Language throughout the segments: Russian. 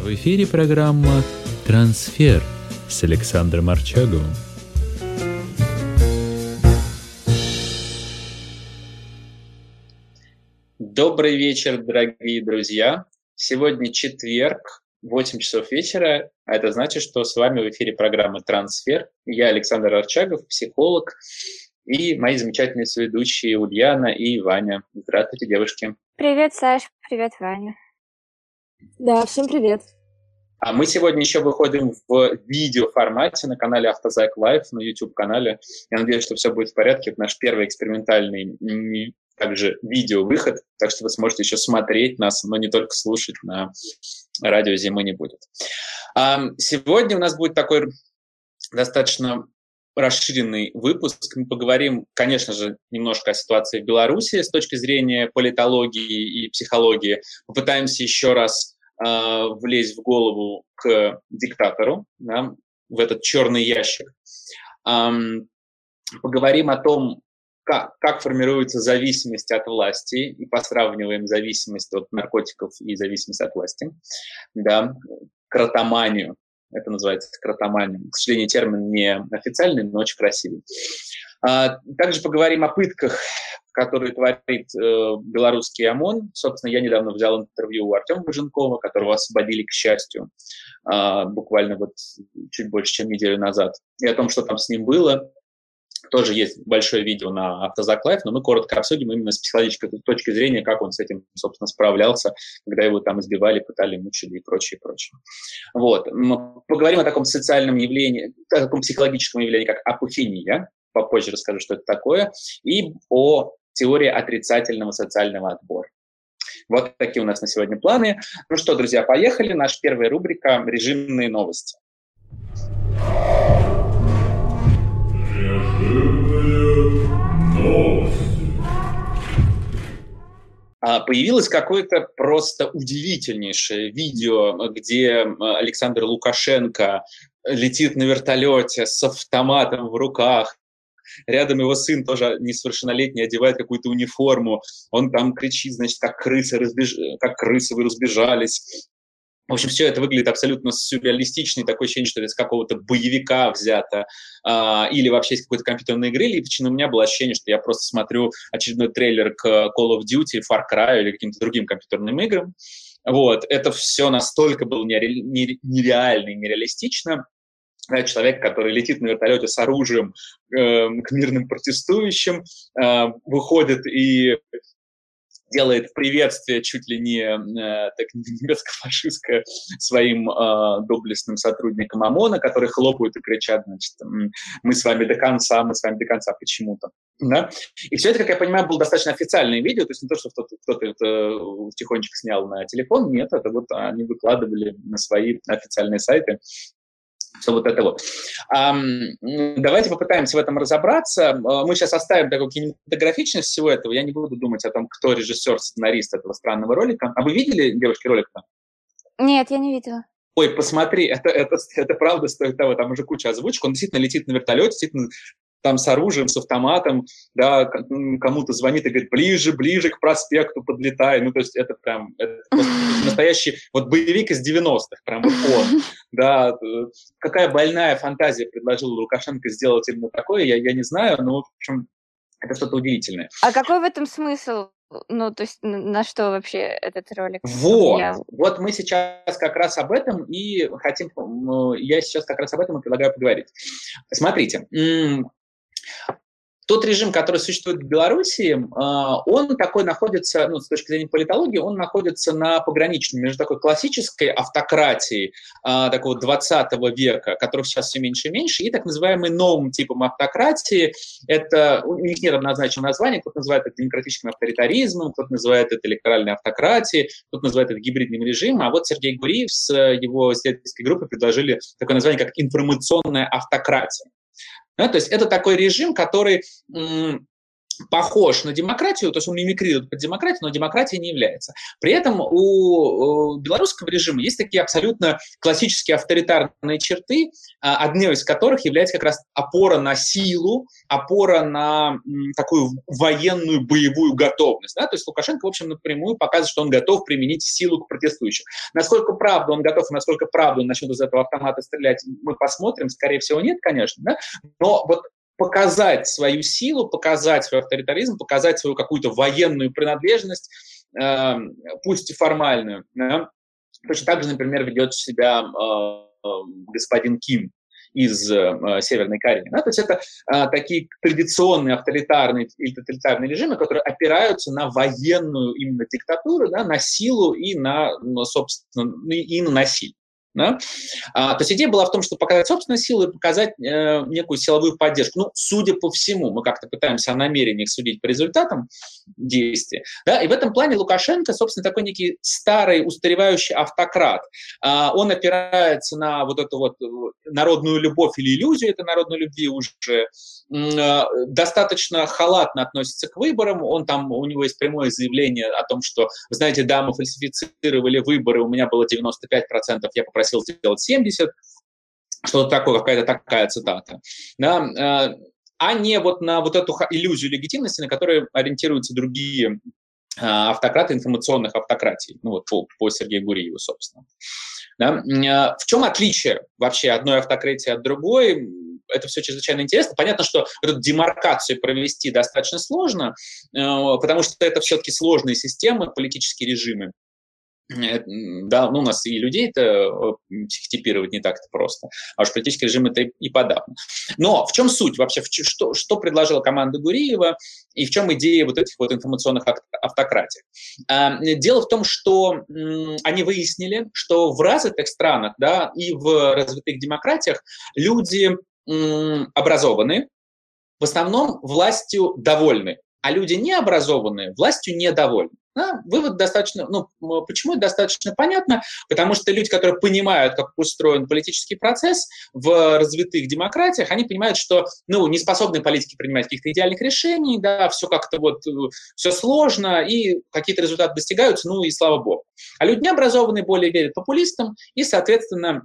В эфире программа «Трансфер» с Александром Арчаговым. Добрый вечер, дорогие друзья. Сегодня четверг, 8 часов вечера, а это значит, что с вами в эфире программы «Трансфер». Я Александр Арчагов, психолог, и мои замечательные соведущие Ульяна и Ваня. Здравствуйте, девушки. Привет, Саш. Привет, Ваня. Да, всем привет. А мы сегодня еще выходим в видеоформате на канале Автозайк Лайв, на YouTube-канале. Я надеюсь, что все будет в порядке. Это наш первый экспериментальный также видео-выход, так что вы сможете еще смотреть нас, но не только слушать на радио «Зимы не будет». Сегодня у нас будет такой достаточно расширенный выпуск. Мы поговорим, конечно же, немножко о ситуации в Беларуси с точки зрения политологии и психологии. Попытаемся еще раз э, влезть в голову к диктатору, да, в этот черный ящик. Эм, поговорим о том, как, как формируется зависимость от власти, и посравниваем зависимость от наркотиков и зависимость от власти, да, кротоманию, это называется кротомания. К сожалению, термин не официальный, но очень красивый. А, также поговорим о пытках, которые творит э, белорусский ОМОН. Собственно, я недавно взял интервью у Артема Боженкова, которого освободили, к счастью, э, буквально вот чуть больше, чем неделю назад. И о том, что там с ним было, тоже есть большое видео на Автозак Live, но мы коротко обсудим именно с психологической точки зрения, как он с этим, собственно, справлялся, когда его там избивали, пытали, мучили и прочее, прочее. Вот. Мы поговорим о таком социальном явлении, о таком психологическом явлении, как апофения, попозже расскажу, что это такое, и о теории отрицательного социального отбора. Вот такие у нас на сегодня планы. Ну что, друзья, поехали. Наша первая рубрика «Режимные новости». А, появилось какое-то просто удивительнейшее видео, где Александр Лукашенко летит на вертолете с автоматом в руках, Рядом его сын тоже несовершеннолетний одевает какую-то униформу. Он там кричит, значит, как крысы, разбеж... как крысы вы разбежались. В общем, все это выглядит абсолютно сюрреалистично, такое ощущение, что это из какого-то боевика взято, а, или вообще из какой-то компьютерной игры, или почему у меня было ощущение, что я просто смотрю очередной трейлер к Call of Duty, Far Cry или каким-то другим компьютерным играм. Вот, это все настолько было нереально и нереалистично. Человек, который летит на вертолете с оружием э, к мирным протестующим, э, выходит и делает приветствие чуть ли не э, так немецко-фашистское своим э, доблестным сотрудникам ОМОНа, которые хлопают и кричат, значит, мы с вами до конца, мы с вами до конца почему-то. Да? И все это, как я понимаю, было достаточно официальное видео, то есть не то, что кто-то, кто-то это тихонечко снял на телефон, нет, это вот они выкладывали на свои официальные сайты все вот это вот. Давайте попытаемся в этом разобраться. А, мы сейчас оставим такую кинематографичность всего этого. Я не буду думать о том, кто режиссер, сценарист этого странного ролика. А вы видели, девушки, ролик-то? Нет, я не видела. Ой, посмотри, это, это, это правда стоит того, там уже куча озвучек, он действительно летит на вертолете, действительно там с оружием, с автоматом, да, кому-то звонит и говорит, ближе, ближе к проспекту подлетай. Ну, то есть это прям это настоящий вот боевик из 90-х, прям вот он. Да, э, какая больная фантазия предложил Лукашенко сделать именно такое, я, я не знаю, но, в общем, это что-то удивительное. А какой в этом смысл? Ну, то есть на что вообще этот ролик? Вот, я... вот мы сейчас как раз об этом и хотим, я сейчас как раз об этом и предлагаю поговорить. Смотрите, тот режим, который существует в Беларуси, а, он такой находится, ну, с точки зрения политологии, он находится на пограничном между такой классической автократией а, такого 20 века, которых сейчас все меньше и меньше, и так называемым новым типом автократии. Это, у них нет однозначного названия, кто-то называет это демократическим авторитаризмом, кто-то называет это электоральной автократией, кто-то называет это гибридным режимом, а вот Сергей Гуриев с его исследовательской группой предложили такое название, как информационная автократия. Да, то есть это такой режим, который похож на демократию, то есть он мимикрирует под демократию, но демократией не является. При этом у белорусского режима есть такие абсолютно классические авторитарные черты, а, одной из которых является как раз опора на силу, опора на такую военную боевую готовность. Да? То есть Лукашенко, в общем, напрямую показывает, что он готов применить силу к протестующим. Насколько правда он готов, насколько правда он начнет из этого автомата стрелять, мы посмотрим. Скорее всего, нет, конечно. Да? Но вот показать свою силу, показать свой авторитаризм, показать свою какую-то военную принадлежность, э, пусть и формальную. Точно так же, например, ведет себя э, э, господин Ким из э, Северной Кореи. То есть это такие традиционные авторитарные или тоталитарные режимы, которые опираются на военную именно диктатуру, на силу и на, собственно, и на насилие. Да? А, то есть идея была в том, чтобы показать собственную силу и показать э, некую силовую поддержку. Ну, судя по всему, мы как-то пытаемся о намерениях судить по результатам действия. Да? И в этом плане Лукашенко, собственно, такой некий старый устаревающий автократ. А, он опирается на вот эту вот народную любовь или иллюзию этой народной любви уже, а, достаточно халатно относится к выборам. Он там, у него есть прямое заявление о том, что, знаете, да, мы фальсифицировали выборы, у меня было 95%, я попросил просил сделать 70, что-то такое, какая-то такая цитата, да, э, а не вот на вот эту иллюзию легитимности, на которой ориентируются другие э, автократы информационных автократий, ну вот по, по Сергею Гуриеву, собственно. Да? Э, в чем отличие вообще одной автократии от другой? Это все чрезвычайно интересно. Понятно, что эту демаркацию провести достаточно сложно, потому что это все-таки сложные системы, политические режимы. Да, ну, у нас и людей-то психотипировать не так-то просто, а уж политический режим это и подавно. Но в чем суть вообще, что, что предложила команда Гуриева и в чем идея вот этих вот информационных автократий? А, дело в том, что они выяснили, что в развитых странах да, и в развитых демократиях люди образованы, в основном властью довольны, а люди необразованные властью недовольны. Да, вывод достаточно, ну, почему это достаточно понятно? Потому что люди, которые понимают, как устроен политический процесс в развитых демократиях, они понимают, что, ну, не способны политики принимать каких-то идеальных решений, да, все как-то вот, все сложно, и какие-то результаты достигаются, ну, и слава богу. А люди необразованные более верят популистам, и, соответственно,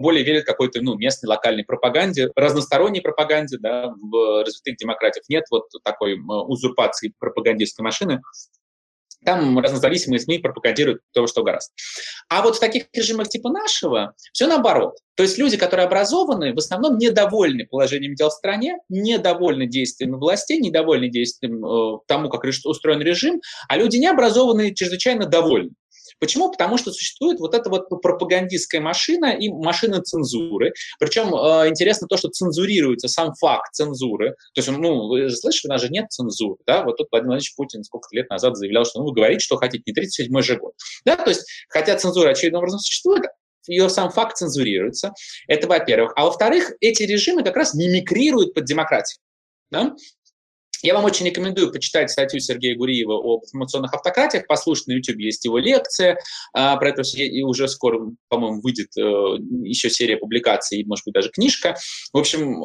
более верят какой-то ну, местной локальной пропаганде, разносторонней пропаганде, да, в развитых демократиях нет вот такой узурпации пропагандистской машины, там разнозависимые СМИ пропагандируют то, что гораздо. А вот в таких режимах типа нашего все наоборот. То есть люди, которые образованы, в основном недовольны положением дел в стране, недовольны действиями властей, недовольны действием э, тому, как устроен режим, а люди необразованные чрезвычайно довольны. Почему? Потому что существует вот эта вот пропагандистская машина и машина цензуры. Причем э, интересно то, что цензурируется сам факт цензуры. То есть, ну, вы слышали, у нас же нет цензуры, да? Вот тут Владимир Владимирович Путин сколько лет назад заявлял, что ну, вы говорите, что хотите, не 37-й же год. Да, то есть, хотя цензура очевидным образом существует, ее сам факт цензурируется. Это во-первых. А во-вторых, эти режимы как раз мимикрируют под демократию. Да? Я вам очень рекомендую почитать статью Сергея Гуриева об информационных автократиях, послушать на YouTube, есть его лекция а, про это, и уже скоро, по-моему, выйдет э, еще серия публикаций, может быть, даже книжка. В общем,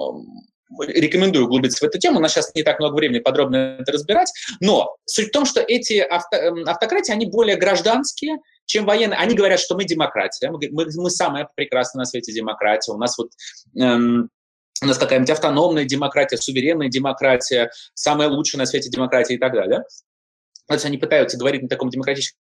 рекомендую углубиться в эту тему. У нас сейчас не так много времени подробно это разбирать. Но суть в том, что эти авто, эм, автократии, они более гражданские, чем военные. Они говорят, что мы демократия, мы, мы, мы самая прекрасная на свете демократия. У нас вот эм, у нас какая-нибудь автономная демократия, суверенная демократия, самая лучшая на свете демократия и так далее. То есть они пытаются говорить на таком демократическом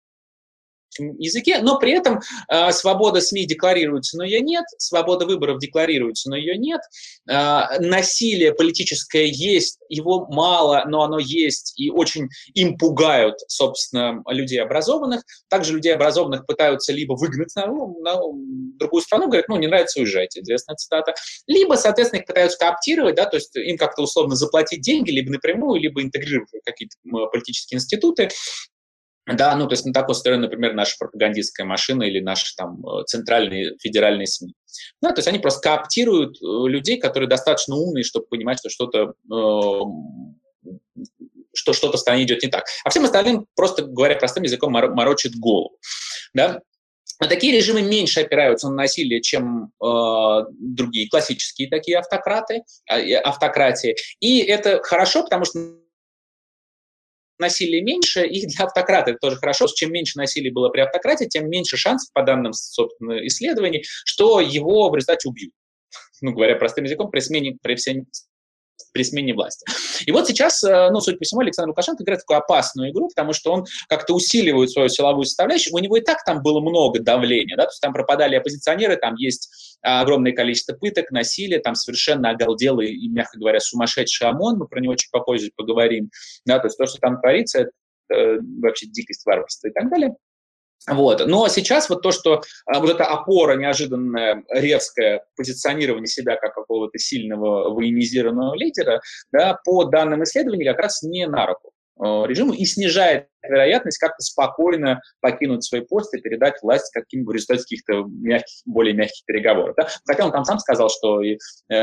языке, но при этом э, свобода СМИ декларируется, но ее нет, свобода выборов декларируется, но ее нет, э, насилие политическое есть, его мало, но оно есть, и очень им пугают, собственно, людей образованных. Также людей образованных пытаются либо выгнать на, ну, на другую страну, говорят, ну, не нравится, уезжайте, известная цитата, либо, соответственно, их пытаются кооптировать, да, то есть им как-то условно заплатить деньги, либо напрямую, либо интегрировать какие-то политические институты, да, ну, то есть на так устроена, например, наша пропагандистская машина или наши там э, центральные федеральные СМИ. Да, то есть они просто кооптируют э, людей, которые достаточно умные, чтобы понимать, что что-то э, что что-то в стране идет не так. А всем остальным, просто говоря простым языком, морочит голову. Да? Такие режимы меньше опираются на насилие, чем э, другие классические такие автократы, э, автократии. И это хорошо, потому что насилия меньше, и для автократа это тоже хорошо. Чем меньше насилия было при автократе, тем меньше шансов, по данным, собственно, исследований, что его в результате убьют. Ну, говоря простым языком, при смене, при всем, при смене власти. И вот сейчас, э, ну, судя по всему, Александр Лукашенко играет такую опасную игру, потому что он как-то усиливает свою силовую составляющую. У него и так там было много давления, да, то есть там пропадали оппозиционеры, там есть огромное количество пыток, насилия, там совершенно оголделый и, мягко говоря, сумасшедший ОМОН, мы про него чуть попозже поговорим, да, то есть то, что там творится, это э, вообще дикость, варварство и так далее. Вот. Но сейчас вот то, что а, вот эта опора неожиданная, резкое позиционирование себя как какого-то сильного военизированного лидера, да, по данным исследований как раз не на руку режиму и снижает вероятность как-то спокойно покинуть свой пост и передать власть каким-нибудь в результате каких-то мягких, более мягких переговоров. Да? Хотя он там сам сказал, что э,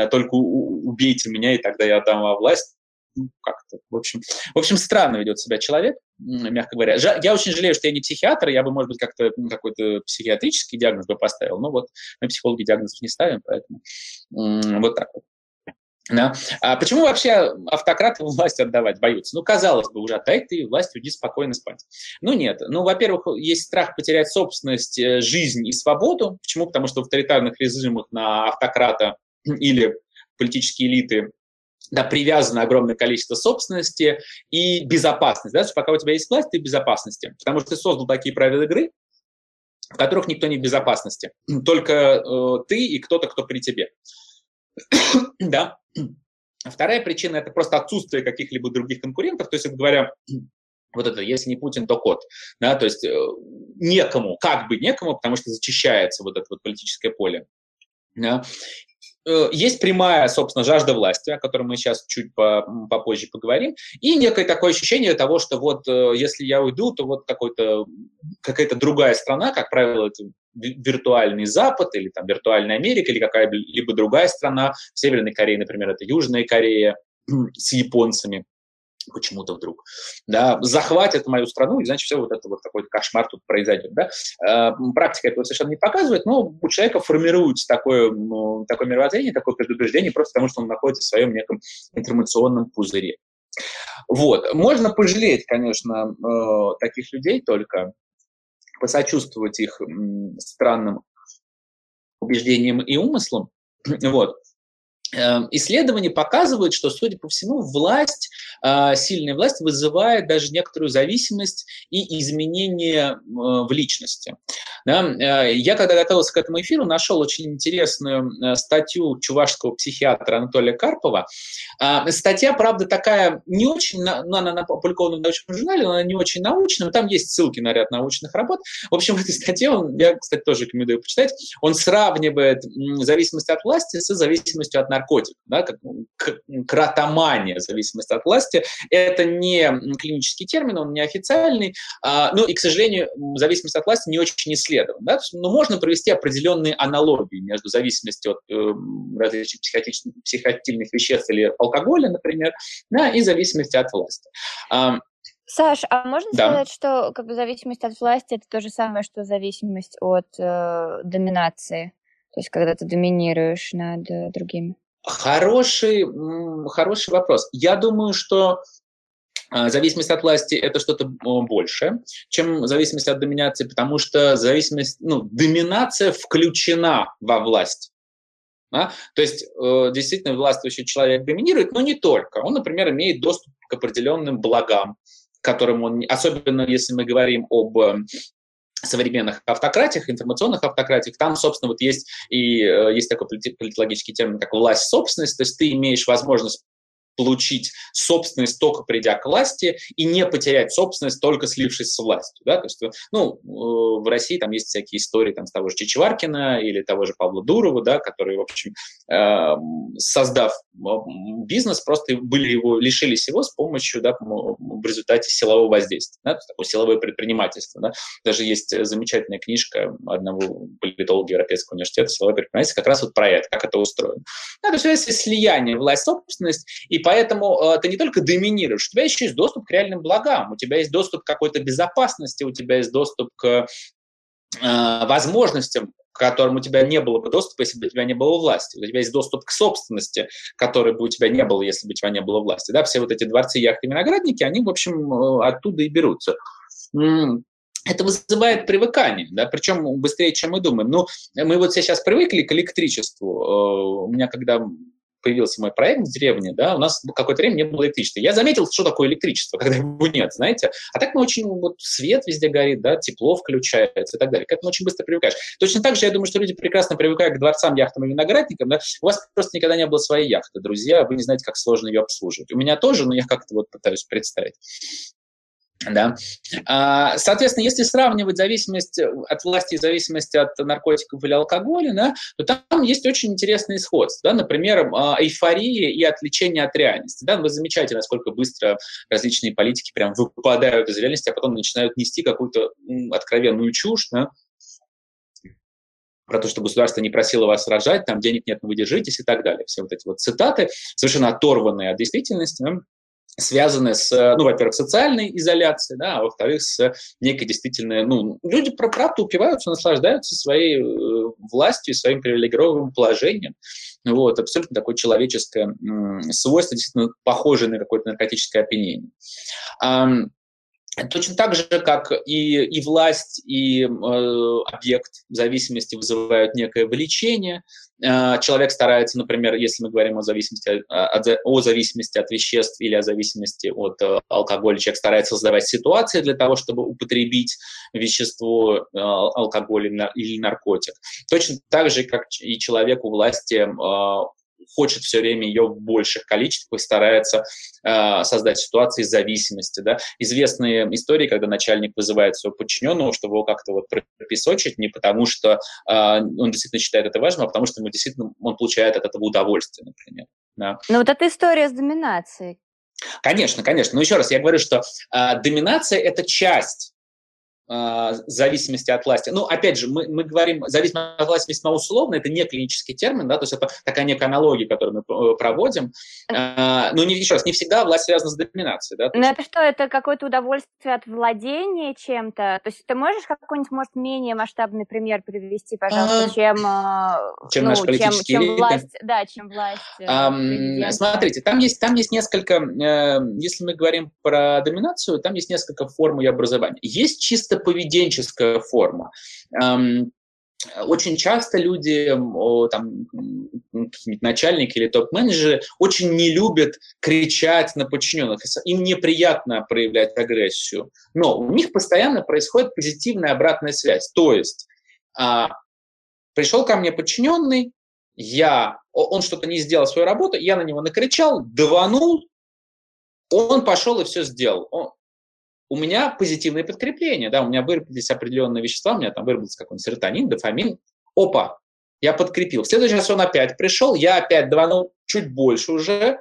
только убейте меня, и тогда я отдам вам власть ну, как-то, в общем, в общем, странно ведет себя человек, мягко говоря. Я очень жалею, что я не психиатр, я бы, может быть, как-то какой-то психиатрический диагноз бы поставил, но вот мы психологи диагнозов не ставим, поэтому вот так вот. Да. А почему вообще автократы власть отдавать боятся? Ну, казалось бы, уже отдай ты власть, уйди спокойно спать. Ну, нет. Ну, во-первых, есть страх потерять собственность, э, жизнь и свободу. Почему? Потому что в авторитарных режимах на автократа или политические элиты да, привязано огромное количество собственности и безопасность. Да? Пока у тебя есть власть, ты в безопасности, потому что ты создал такие правила игры, в которых никто не в безопасности, только э, ты и кто-то, кто при тебе. Да. Вторая причина – это просто отсутствие каких-либо других конкурентов, то есть, говоря, вот это, если не Путин, то кот, да, то есть э, некому, как бы некому, потому что зачищается вот это вот политическое поле. Да. Э, есть прямая, собственно, жажда власти, о которой мы сейчас чуть попозже поговорим, и некое такое ощущение того, что вот э, если я уйду, то вот какой-то, какая-то другая страна, как правило, это виртуальный Запад или там виртуальная Америка или какая-либо другая страна, в Северной Корее, например, это Южная Корея с японцами, почему-то вдруг, да, захватят мою страну, и значит, все вот это вот такой кошмар тут произойдет, да. Э, практика этого совершенно не показывает, но у человека формируется такое, ну, такое мировоззрение, такое предубеждение, просто потому что он находится в своем неком информационном пузыре. Вот. Можно пожалеть, конечно, э, таких людей только, посочувствовать их странным убеждениям и умыслам, вот. Эм, исследования показывают, что, судя по всему, власть, а, сильная власть вызывает даже некоторую зависимость и изменение в личности. Э, я, когда готовился к этому эфиру, нашел очень интересную э, статью чувашского психиатра Анатолия Карпова. Статья, правда, такая не очень, ну, она опубликована в научном журнале, но она не очень научная, там есть ссылки на ряд научных работ. В общем, в этой статье, он, я, кстати, тоже рекомендую почитать, он сравнивает зависимость от власти с зависимостью от наркотиков, да, как кратомания, зависимость от власти. Это не клинический термин, он не официальный, а, ну и, к сожалению, зависимость от власти не очень исследована исследован. Да? Но ну, можно провести определенные аналогии между зависимостью от э, различных психотильных веществ или алкоголя, например, да, и зависимости от власти. А, Саш, а можно да. сказать, что как бы зависимость от власти это то же самое, что зависимость от э, доминации? То есть, когда ты доминируешь над э, другими? Хороший, хороший вопрос. Я думаю, что а, зависимость от власти – это что-то большее, чем зависимость от доминации, потому что зависимость, ну, доминация включена во власть. Да? То есть э, действительно властвующий человек доминирует, но не только. Он, например, имеет доступ к определенным благам, которым он, особенно если мы говорим об э, современных автократиях, информационных автократиях, там, собственно, вот есть и э, есть такой политологический термин, как власть собственность, то есть ты имеешь возможность получить собственность только придя к власти и не потерять собственность только слившись с властью. Да? То есть, ну, в России там есть всякие истории там, с того же Чичеваркина или того же Павла Дурова, да, которые, в общем, создав бизнес, просто были его, лишились его с помощью, да, в результате силового воздействия, да, такое силовое предпринимательство. Да. Даже есть замечательная книжка одного политолога Европейского университета «Силовое предпринимательство» как раз вот про это, как это устроено. Да, то есть есть слияние власть-собственность, и поэтому э, ты не только доминируешь, у тебя еще есть доступ к реальным благам, у тебя есть доступ к какой-то безопасности, у тебя есть доступ к э, возможностям, к которым у тебя не было бы доступа, если бы у тебя не было власти. У тебя есть доступ к собственности, который бы у тебя не было, если бы у тебя не было власти. Да, все вот эти дворцы, яхты, виноградники, они, в общем, э, оттуда и берутся это вызывает привыкание, да, причем быстрее, чем мы думаем. Ну, мы вот сейчас привыкли к электричеству. Э, у меня, когда появился мой проект в деревне, да, у нас какое-то время не было электричества. Я заметил, что такое электричество, когда его нет, знаете. А так мы очень, вот свет везде горит, да, тепло включается и так далее. К этому очень быстро привыкаешь. Точно так же, я думаю, что люди прекрасно привыкают к дворцам, яхтам и виноградникам, да. У вас просто никогда не было своей яхты, друзья, вы не знаете, как сложно ее обслуживать. У меня тоже, но я как-то вот пытаюсь представить. Да. А, соответственно, если сравнивать зависимость от власти и зависимость от наркотиков или алкоголя, да, то там есть очень интересные сходства. Да? Например, а, эйфория и отвлечение от реальности. Да? Вы замечаете, насколько быстро различные политики прям выпадают из реальности, а потом начинают нести какую-то откровенную чушь, да? про то, что государство не просило вас рожать, там денег нет, но вы держитесь и так далее. Все вот эти вот цитаты, совершенно оторванные от действительности? Связаны с, ну, во-первых, социальной изоляцией, да, а во-вторых, с некой действительно, ну, люди про правду упиваются, наслаждаются своей э, властью, своим привилегированным положением. Вот, абсолютно такое человеческое э, свойство, действительно похожее на какое-то наркотическое опьянение. Точно так же, как и, и власть, и э, объект зависимости вызывают некое влечение. Э, человек старается, например, если мы говорим о зависимости, о, о зависимости от веществ или о зависимости от э, алкоголя, человек старается создавать ситуации для того, чтобы употребить вещество, э, алкоголь или наркотик. Точно так же, как и человек у власти э, хочет все время ее в больших количествах и старается э, создать ситуации зависимости. Да? Известные истории, когда начальник вызывает своего подчиненного, чтобы его как-то вот пропесочить, не потому что э, он действительно считает это важным, а потому что ему действительно он получает от этого удовольствие, например. Да. Ну вот эта история с доминацией. Конечно, конечно. Но еще раз, я говорю, что э, доминация – это часть зависимости от власти. Ну, опять же, мы, мы говорим зависимость от власти весьма условно, это не клинический термин, да, то есть это такая некая аналогия, которую мы проводим. А, но не, еще раз, не всегда власть связана с доминацией. Да, но это что, это какое-то удовольствие от владения чем-то? То есть ты можешь какой-нибудь, может, менее масштабный пример привести, пожалуйста, а, чем, чем, ну, наш чем, чем власть, да, чем власть а, Смотрите, там есть, там есть несколько, э, если мы говорим про доминацию, там есть несколько форм ее образования. Есть чисто чисто поведенческая форма. Очень часто люди, там, начальники или топ-менеджеры очень не любят кричать на подчиненных. Им неприятно проявлять агрессию. Но у них постоянно происходит позитивная обратная связь. То есть а, пришел ко мне подчиненный, я, он что-то не сделал свою работу, я на него накричал, даванул, он пошел и все сделал. Он, у меня позитивное подкрепление, да, у меня выработались определенные вещества, у меня там выработался какой-нибудь серотонин, дофамин. Опа, я подкрепил. В следующий раз он опять пришел, я опять даванул чуть больше уже,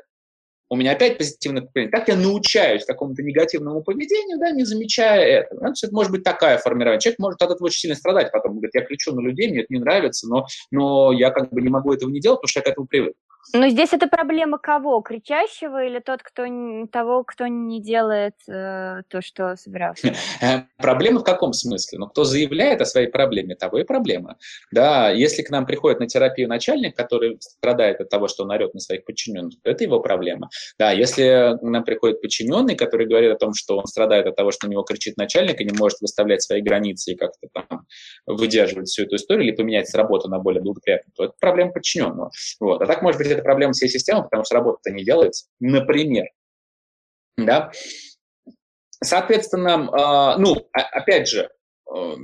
у меня опять позитивное поколение. Так я научаюсь какому-то негативному поведению, да, не замечая этого. Ну, это может быть такая формирование. Человек может от этого очень сильно страдать потом. Говорит, я кричу на людей, мне это не нравится, но, но я как бы не могу этого не делать, потому что я к этому привык. Но здесь это проблема кого? Кричащего или тот, кто того, кто не делает э, то, что собирался? Э, проблема в каком смысле? Ну, кто заявляет о своей проблеме, того и проблема. Да, если к нам приходит на терапию начальник, который страдает от того, что он орет на своих подчиненных, то это его проблема. Да, если к нам приходит подчиненный, который говорит о том, что он страдает от того, что на него кричит начальник и не может выставлять свои границы и как-то там выдерживать всю эту историю или поменять с работы на более благоприятную, то это проблема подчиненного. Вот. А так может быть это проблема всей системы, потому что работа-то не делается, например. Да? Соответственно, э, ну, опять же, э,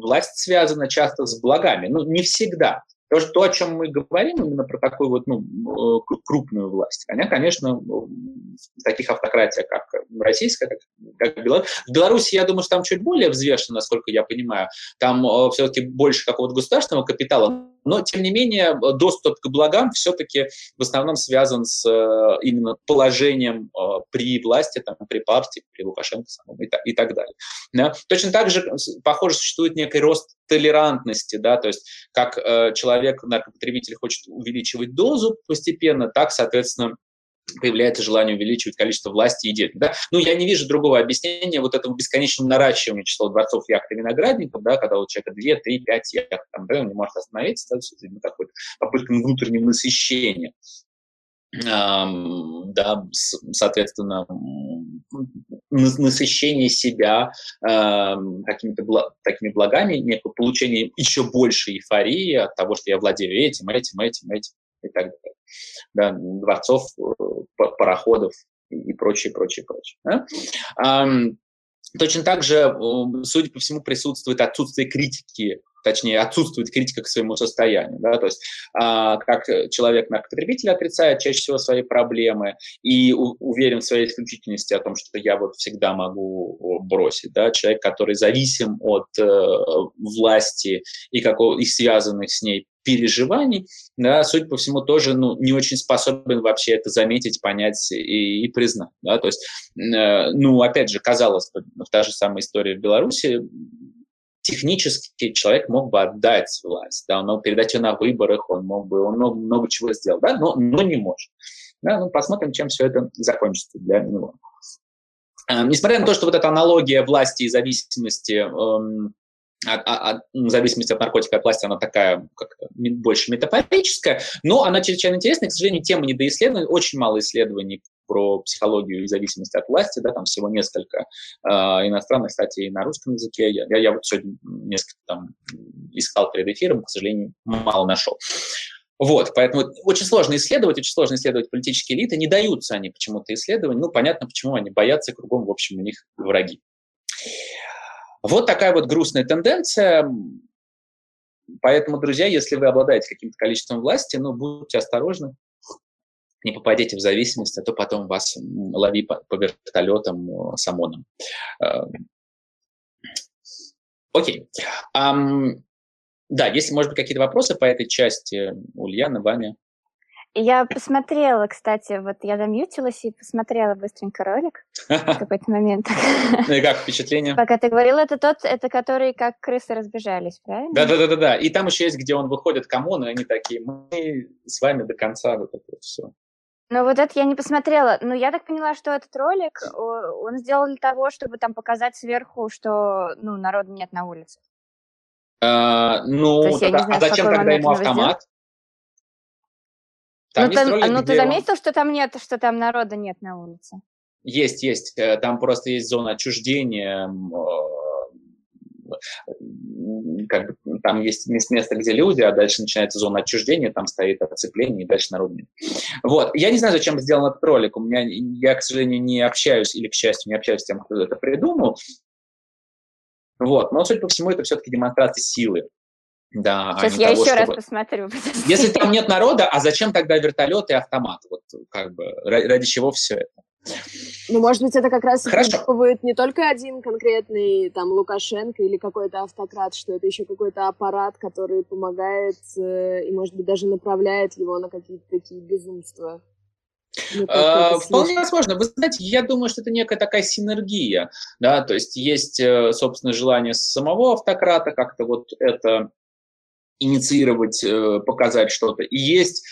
власть связана часто с благами, ну, не всегда. То, что, то, о чем мы говорим, именно про такую вот ну, э, крупную власть, она, конечно, в таких автократиях, как российская, как, как Беларусь. В Беларуси, я думаю, что там чуть более взвешено, насколько я понимаю. Там э, все-таки больше какого-то государственного капитала, но, тем не менее, доступ к благам все-таки в основном связан с э, именно положением при власти, там, при партии, при Лукашенко самом и, так, и так далее. Да? Точно так же, похоже, существует некий рост толерантности, да, то есть как человек человек, наркопотребитель, хочет увеличивать дозу постепенно, так, соответственно, появляется желание увеличивать количество власти и денег. Да? Ну, я не вижу другого объяснения вот этому бесконечному наращиванию числа дворцов, яхт и виноградников, да, когда у человека 2, 3, 5 яхт, там, да, он не может остановиться, да, это такой попытка внутреннего насыщения да, соответственно, насыщение себя какими-то такими благами, некое получение еще большей эйфории от того, что я владею этим, этим, этим, этим и так далее. Да, дворцов, э, пароходов и прочее, прочее, прочее. Да? Точно так же, судя по всему, присутствует отсутствие критики точнее, отсутствует критика к своему состоянию. Да? То есть а, как человек-наркопотребитель отрицает чаще всего свои проблемы и уверен в своей исключительности о том, что я вот всегда могу бросить. Да? Человек, который зависим от э, власти и, какого, и связанных с ней переживаний, да, судя по всему, тоже ну, не очень способен вообще это заметить, понять и, и признать. Да? То есть, э, ну, опять же, казалось бы, та же самая история в Беларуси, технически человек мог бы отдать власть, да, он мог передать ее на выборах, он мог бы, он много, много чего сделал, да, но, но не может. Да, ну, посмотрим, чем все это закончится для него. Э, несмотря на то, что вот эта аналогия власти и зависимости эм, от, от, от, зависимости от наркотика от власти, она такая как больше метафорическая, но она чрезвычайно интересная. К сожалению, тема недоисследована, очень мало исследований про психологию и зависимость от власти, да, там всего несколько э, иностранных статей на русском языке. Я, я, я вот сегодня несколько там искал перед эфиром, к сожалению, мало нашел. Вот, поэтому очень сложно исследовать, очень сложно исследовать политические элиты, не даются они почему-то исследованию, ну, понятно, почему они боятся, кругом, в общем, у них враги. Вот такая вот грустная тенденция. Поэтому, друзья, если вы обладаете каким-то количеством власти, ну, будьте осторожны, не попадете в зависимость, а то потом вас лови по, по вертолетам э, с ОМОНом. Э, окей. Um, да, если, может быть, какие-то вопросы по этой части, Ульяна, Ваня? Я посмотрела, кстати, вот я замьютилась и посмотрела быстренько ролик в какой-то момент. Ну и как впечатление? Пока ты говорил, это тот, это который как крысы разбежались, правильно? Да-да-да, да. И там еще есть, где он выходит к ОМОНу, и они такие, мы с вами до конца вот это вот все. Ну вот это я не посмотрела. Но я так поняла, что этот ролик, он сделал для того, чтобы там показать сверху, что ну, народа нет на улице. А, ну, тогда, знаю, а зачем тогда ему автомат? Там ну, ты, ролик, ну ты заметил, он... что там нет, что там народа нет на улице? Есть, есть. Э, там просто есть зона отчуждения как бы, там есть место, где люди, а дальше начинается зона отчуждения, там стоит оцепление, и дальше народ нет. Вот. Я не знаю, зачем сделан этот ролик. У меня, я, к сожалению, не общаюсь, или, к счастью, не общаюсь с тем, кто это придумал. Вот. Но, судя по всему, это все-таки демонстрация силы. Да, Сейчас я того, еще чтобы... раз посмотрю. Если там нет народа, а зачем тогда вертолет и автомат? Вот как бы ради чего все это? Ну, может быть, это как раз будет не только один конкретный там Лукашенко или какой-то автократ, что это еще какой-то аппарат, который помогает э, и, может быть, даже направляет его на какие-то такие безумства. А, вполне возможно. Вы знаете, я думаю, что это некая такая синергия, да, то есть есть, э, собственно, желание самого автократа как-то вот это инициировать, э, показать что-то. И есть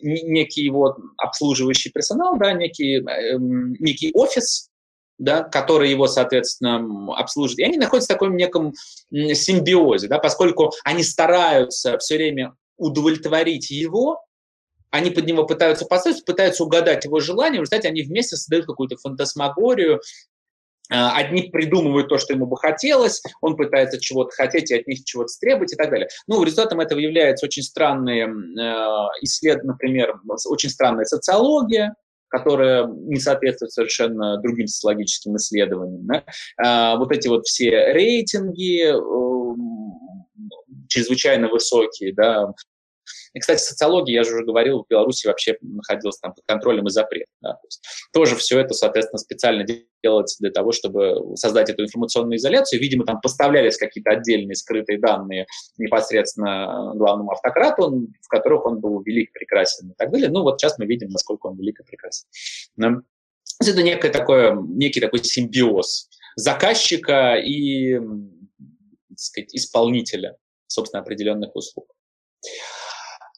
некий вот обслуживающий персонал, да, некий, эм, некий офис, да, который его, соответственно, обслуживает. И они находятся в таком неком симбиозе, да, поскольку они стараются все время удовлетворить его, они под него пытаются поставить, пытаются угадать его желания, в результате они вместе создают какую-то фантасмагорию, Одни придумывают то, что ему бы хотелось, он пытается чего-то хотеть и от них чего-то требовать и так далее. Ну, результатом этого является очень странные э, исследования, например, очень странная социология, которая не соответствует совершенно другим социологическим исследованиям. Да? А, вот эти вот все рейтинги э, чрезвычайно высокие, да, и, кстати, социология, я же уже говорил, в Беларуси вообще находилась там под контролем и запрет. Да? То есть тоже все это, соответственно, специально делается для того, чтобы создать эту информационную изоляцию. Видимо, там поставлялись какие-то отдельные скрытые данные непосредственно главному автократу, в которых он был велик, прекрасен и так далее. Ну вот сейчас мы видим, насколько он велик и прекрасен. Да? Это некое такое, некий такой симбиоз заказчика и сказать, исполнителя, собственно, определенных услуг.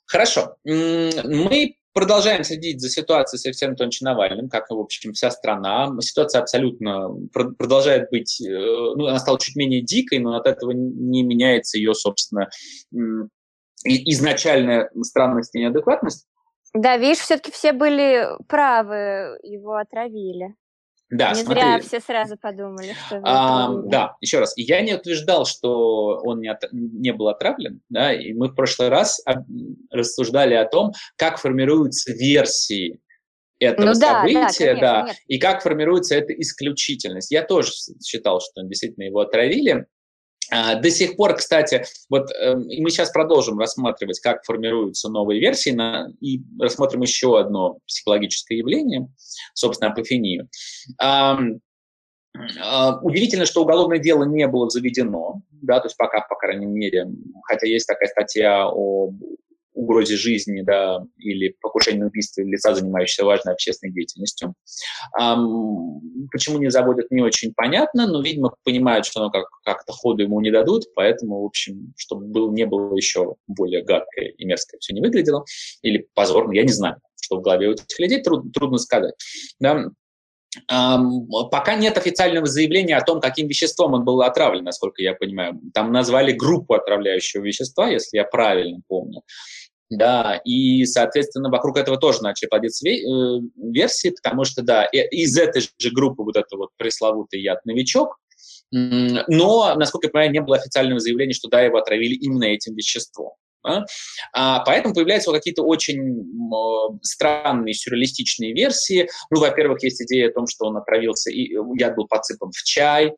Хорошо. Мы продолжаем следить за ситуацией с Алексеем Анатольевичем Навальным, как, в общем, вся страна. Ситуация абсолютно продолжает быть, э, ну, она стала чуть менее дикой, но от этого не меняется ее, собственно, изначальная странность и неадекватность. Да, видишь, все-таки все были правы, его отравили. Да, не смотри. зря все сразу подумали, что... А, да, еще раз. Я не утверждал, что он не, от, не был отравлен, да, и мы в прошлый раз рассуждали о том, как формируются версии этого ну, события, да, да, да и как формируется эта исключительность. Я тоже считал, что действительно его отравили, до сих пор, кстати, вот э, мы сейчас продолжим рассматривать, как формируются новые версии, на, и рассмотрим еще одно психологическое явление, собственно, апофению. А, а, удивительно, что уголовное дело не было заведено, да, то есть пока, по крайней мере, хотя есть такая статья о угрозе жизни да, или покушении на убийство лица, занимающегося важной общественной деятельностью. Эм, почему не заводят, не очень понятно, но, видимо, понимают, что оно как- как-то ходу ему не дадут, поэтому, в общем, чтобы был, не было еще более гадкое и мерзкое все не выглядело, или позорно, я не знаю, что в голове у этих людей, труд, трудно сказать. Да? Пока нет официального заявления о том, каким веществом он был отравлен, насколько я понимаю. Там назвали группу отравляющего вещества, если я правильно помню. Да, и, соответственно, вокруг этого тоже начали плодиться э, версии, потому что, да, из этой же группы вот это вот пресловутый яд-новичок, но, насколько я понимаю, не было официального заявления, что да, его отравили именно этим веществом. А, поэтому появляются вот какие-то очень э, странные сюрреалистичные версии. Ну, во-первых, есть идея о том, что он отравился, и яд был подсыпан в чай,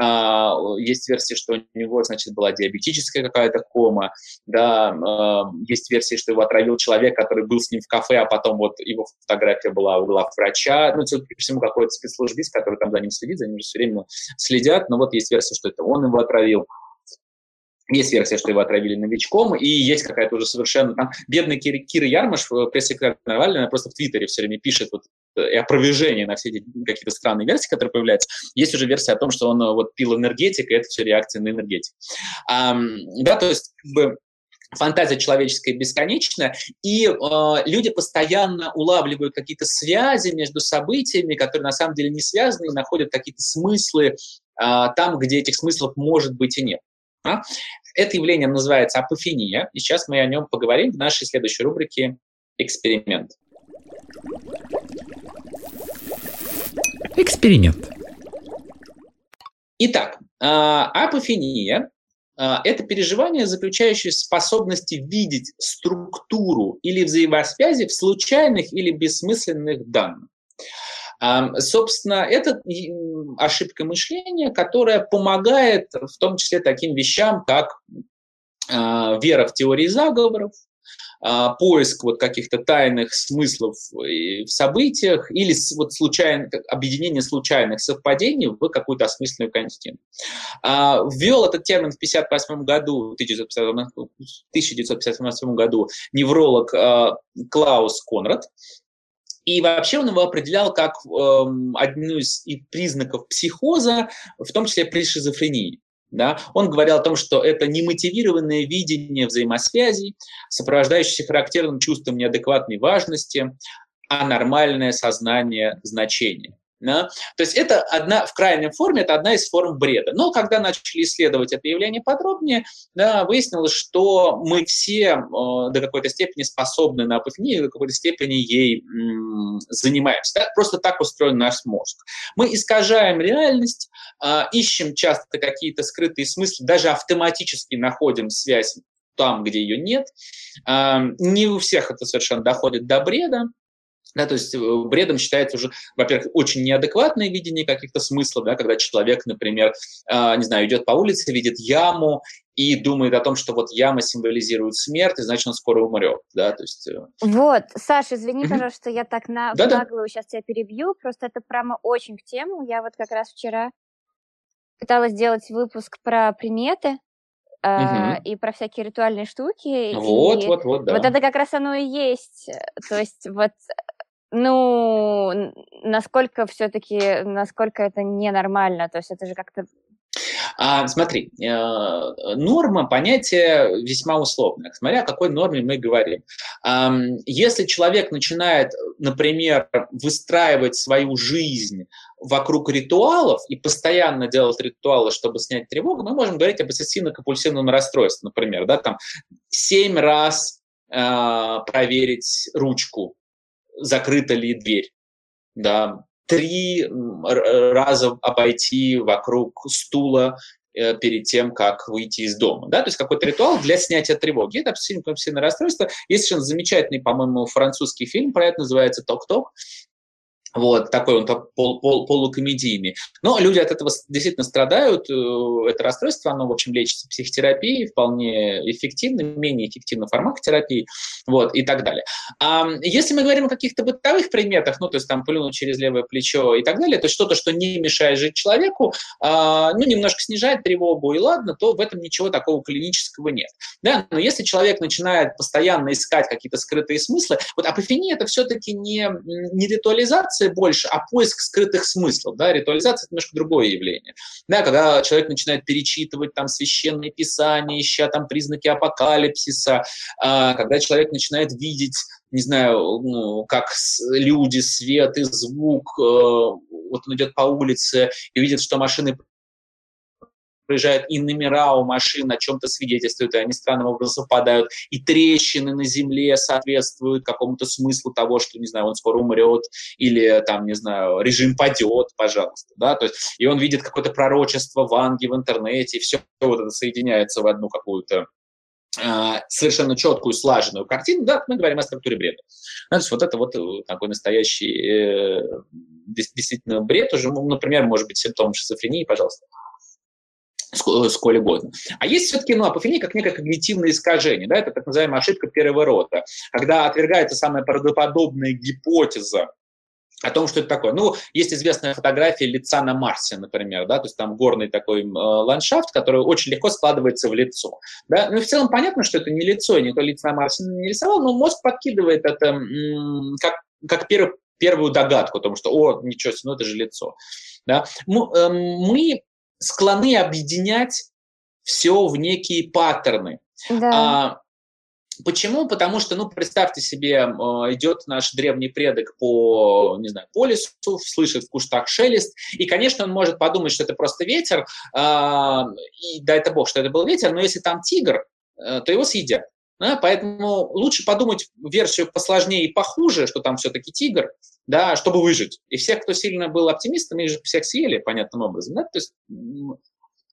а, есть версия, что у него, значит, была диабетическая какая-то кома, да, а, есть версия, что его отравил человек, который был с ним в кафе, а потом вот его фотография была у глав врача, ну, судя по всему, какой-то спецслужбист, который там за ним следит, за ним все время следят, но вот есть версия, что это он его отравил. Есть версия, что его отравили новичком, и есть какая-то уже совершенно... Там бедный Кир, Кира Ярмаш, э, пресс-секретарь Навального, просто в Твиттере все время пишет вот и опровержение на все эти какие-то странные версии, которые появляются. Есть уже версия о том, что он э, вот пил энергетик, и это все реакция на энергетик. А, да, то есть как бы фантазия человеческая бесконечна, и э, люди постоянно улавливают какие-то связи между событиями, которые на самом деле не связаны, и находят какие-то смыслы э, там, где этих смыслов может быть и нет. А? Это явление называется апофения, и сейчас мы о нем поговорим в нашей следующей рубрике «Эксперимент». Эксперимент. Итак, а, апофения а, – это переживание, заключающее в способности видеть структуру или взаимосвязи в случайных или бессмысленных данных. Собственно, это ошибка мышления, которая помогает в том числе таким вещам, как а, вера в теории заговоров, а, поиск вот каких-то тайных смыслов в событиях или вот случайно, объединение случайных совпадений в какую-то осмысленную картину. А, ввел этот термин в 1958 году, 1958 году невролог Клаус Конрад, и вообще он его определял как э, одну из признаков психоза, в том числе при шизофрении. Да? Он говорил о том, что это немотивированное видение взаимосвязей, сопровождающееся характерным чувством неадекватной важности, а нормальное сознание значения. Да? То есть это одна, в крайней форме это одна из форм бреда. Но когда начали исследовать это явление подробнее, да, выяснилось, что мы все э, до какой-то степени способны на апофению, до какой-то степени ей м, занимаемся. Да? Просто так устроен наш мозг. Мы искажаем реальность, э, ищем часто какие-то скрытые смыслы, даже автоматически находим связь там, где ее нет. Э, не у всех это совершенно доходит до бреда, да, то есть э, бредом считается уже, во-первых, очень неадекватное видение каких-то смыслов, да, когда человек, например, э, не знаю, идет по улице, видит яму и думает о том, что вот яма символизирует смерть, и значит, он скоро умрет, да, то есть... Э. Вот, Саша, извини, пожалуйста, что я так на да, наглую сейчас тебя перебью, просто это прямо очень в тему. Я вот как раз вчера пыталась сделать выпуск про приметы, Uh, и про всякие ритуальные штуки. Вот, и вот, вот, да. Вот это как раз оно и есть. То есть вот ну, насколько все-таки, насколько это ненормально, то есть это же как-то А, смотри, э, норма понятие весьма условное, смотря о какой норме мы говорим. Э, если человек начинает, например, выстраивать свою жизнь вокруг ритуалов и постоянно делать ритуалы, чтобы снять тревогу, мы можем говорить об обсессивно-компульсивном расстройстве, например, да, там семь раз э, проверить ручку, закрыта ли дверь, да, три раза обойти вокруг стула э, перед тем, как выйти из дома. Да? То есть какой-то ритуал для снятия тревоги. Это обсессивно-компульсивное расстройство. Есть совершенно замечательный, по-моему, французский фильм про это, называется «Ток-ток». Вот, такой он пол, пол, полукомедийный. Но люди от этого действительно страдают. Э, это расстройство, оно, в общем, лечится психотерапией, вполне эффективно, менее эффективно фармакотерапией, вот, и так далее. А если мы говорим о каких-то бытовых предметах, ну, то есть там плюнуть через левое плечо и так далее, то есть что-то, что не мешает жить человеку, а, ну, немножко снижает тревогу, и ладно, то в этом ничего такого клинического нет. Да? Но если человек начинает постоянно искать какие-то скрытые смыслы, вот апофения – это все-таки не, не ритуализация, ритуализация больше, а поиск скрытых смыслов. Да? Ритуализация – это немножко другое явление. Да, когда человек начинает перечитывать там священные писания, ища там признаки апокалипсиса, а, когда человек начинает видеть не знаю, ну, как люди, свет и звук, э, вот он идет по улице и видит, что машины приезжают и номера у машин о чем-то свидетельствуют, и они странным образом совпадают, и трещины на земле соответствуют какому-то смыслу того, что, не знаю, он скоро умрет, или там, не знаю, режим падет, пожалуйста, да, то есть, и он видит какое-то пророчество Ванги в интернете, и все вот это соединяется в одну какую-то а, совершенно четкую, слаженную картину, да, мы говорим о структуре бреда. То есть вот это вот э, такой настоящий э, действительно бред, уже, например, может быть симптом шизофрении, пожалуйста сколь угодно. А есть все-таки ну, апофения как некое когнитивное искажение, да, это так называемая ошибка первого рода, когда отвергается самая правдоподобная гипотеза о том, что это такое. Ну, есть известная фотография лица на Марсе, например, да, то есть там горный такой э, ландшафт, который очень легко складывается в лицо. Да? Ну, в целом понятно, что это не лицо, никто лица на Марсе не рисовал, но мозг подкидывает это м- как, как первый, первую догадку о том, что, о, ничего себе, ну это же лицо. Да? Мы, э, мы склонны объединять все в некие паттерны. Да. А, Почему? Потому что, ну, представьте себе, идет наш древний предок по, не знаю, по лесу, слышит в кустах шелест, и, конечно, он может подумать, что это просто ветер, э, и дай это бог, что это был ветер, но если там тигр, э, то его съедят. Да? Поэтому лучше подумать версию посложнее и похуже, что там все-таки тигр, да, чтобы выжить. И всех, кто сильно был оптимистом, их же всех съели, понятным образом. Да? То есть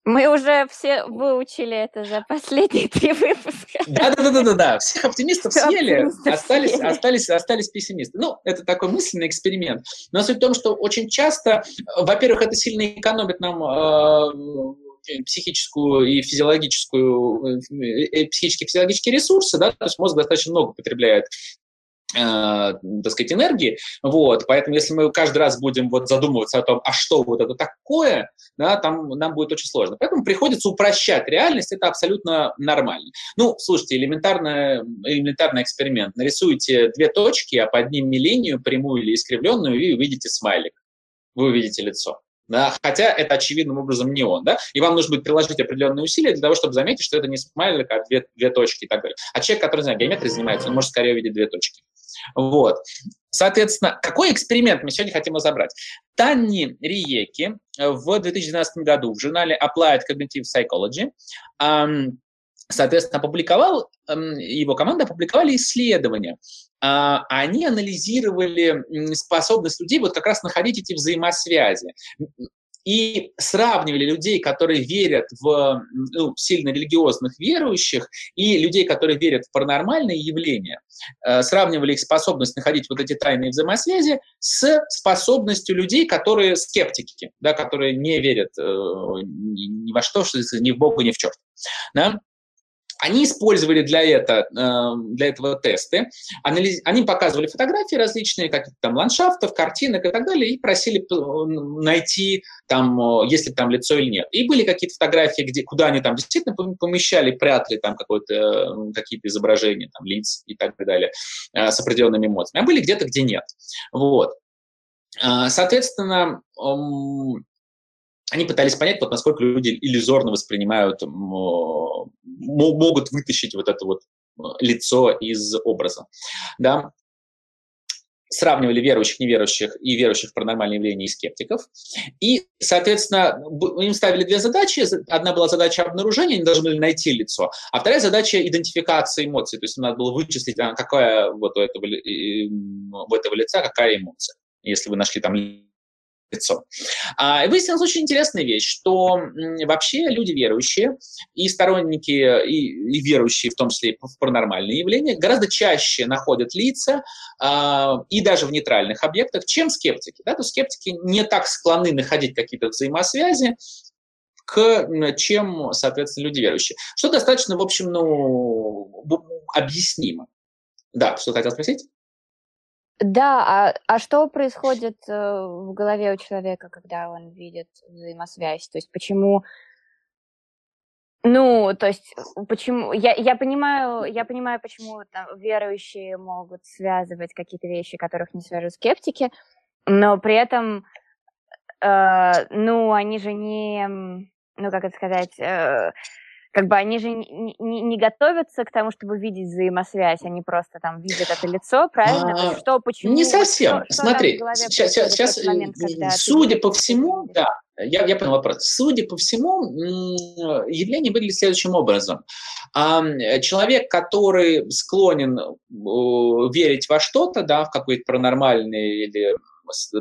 мы уже все выучили это за последние три выпуска. Да, да, да, да, да, Всех оптимистов съели, остались, съели. остались, остались пессимисты. Ну, это такой мысленный эксперимент. Но суть в том, что очень часто, во-первых, это сильно экономит нам э, психическую и физиологическую, э, психические и физиологические ресурсы, да, то есть мозг достаточно много потребляет э, так сказать, энергии, вот, поэтому если мы каждый раз будем вот задумываться о том, а что вот это такое, да, там нам будет очень сложно. Поэтому приходится упрощать реальность, это абсолютно нормально. Ну, слушайте, элементарный, элементарный эксперимент. Нарисуйте две точки, а под ними линию, прямую или искривленную, и увидите смайлик. Вы увидите лицо. Да, хотя это очевидным образом не он, да, и вам нужно будет приложить определенные усилия для того, чтобы заметить, что это не смайлик, а две, две точки и так далее. А человек, который, не знаю, геометрией занимается, он может скорее увидеть две точки. Вот. Соответственно, какой эксперимент мы сегодня хотим разобрать? Танни Риеки в 2012 году в журнале Applied Cognitive Psychology соответственно, опубликовал, его команда опубликовали исследования. А, они анализировали способность людей вот как раз находить эти взаимосвязи и сравнивали людей, которые верят в ну, сильно религиозных верующих, и людей, которые верят в паранормальные явления, э, сравнивали их способность находить вот эти тайные взаимосвязи с способностью людей, которые скептики, да, которые не верят э, ни во что, ни в Бога, ни в черт. Да? Они использовали для, это, эм, для этого тесты, анализ... они показывали фотографии различные, каких-то там ландшафтов, картинок и так далее, и просили найти, там, есть ли там лицо или нет. И были какие-то фотографии, где, куда они там действительно помещали, прятали там какое-то, какие-то изображения, там, лиц и так далее, э, с определенными эмоциями. А были где-то, где нет. Вот. Э, соответственно, они пытались понять, вот насколько люди иллюзорно воспринимают, могут вытащить вот это вот лицо из образа. Да? сравнивали верующих, неверующих и верующих в паранормальные явления и скептиков. И, соответственно, им ставили две задачи. Одна была задача обнаружения, они должны были найти лицо, а вторая задача идентификации эмоций. То есть им надо было вычислить, а, какая вот у этого, у этого лица какая эмоция. Если вы нашли там лицо. А, выяснилась очень интересная вещь, что вообще люди верующие и сторонники, и, и верующие в том числе в паранормальные явления, гораздо чаще находят лица а, и даже в нейтральных объектах, чем скептики. Да? То скептики не так склонны находить какие-то взаимосвязи, к, чем, соответственно, люди верующие. Что достаточно, в общем, ну, объяснимо. Да, что хотел спросить? Да, а, а что происходит э, в голове у человека, когда он видит взаимосвязь? То есть почему... Ну, то есть почему... Я, я, понимаю, я понимаю, почему там, верующие могут связывать какие-то вещи, которых не свяжут скептики, но при этом, э, ну, они же не... Ну, как это сказать... Э, как бы они же не, не, не готовятся к тому, чтобы видеть взаимосвязь, они просто там видят это лицо, правильно? А, что, почему? Не совсем. Что, Смотри, что сейчас, сейчас момент, судя по всему, да, я, я понял вопрос. Судя по всему, явление выглядит следующим образом. Человек, который склонен э, верить во что-то, да, в какой-то паранормальный или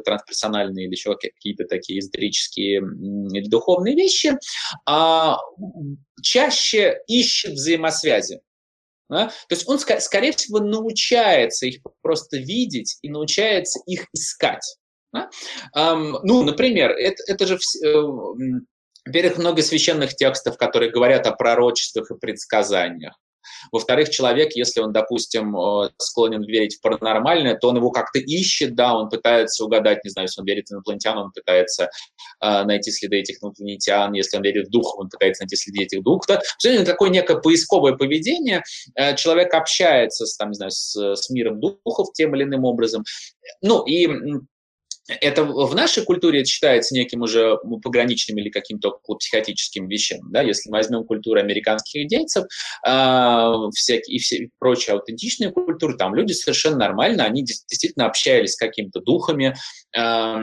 трансперсональные или еще какие-то такие эзотерические или духовные вещи, а, чаще ищет взаимосвязи. Да? То есть он, скорее всего, научается их просто видеть и научается их искать. Да? Um, ну, например, это, это же... Э, во-первых, много священных текстов, которые говорят о пророчествах и предсказаниях. Во-вторых, человек, если он, допустим, э, склонен верить в паранормальное, то он его как-то ищет, да, он пытается угадать, не знаю, если он верит в инопланетян, он пытается э, найти следы этих инопланетян, если он верит в духов, он пытается найти следы этих духов. Да? Все такое некое поисковое поведение. Э, человек общается с, там, не знаю, с, с миром духов тем или иным образом. Ну, и это в нашей культуре это считается неким уже пограничным или каким-то психотическим вещам. Да? Если мы возьмем культуру американских индейцев э, всякие, и все прочие аутентичные культуры, там люди совершенно нормально, они действительно общались с какими-то духами, э,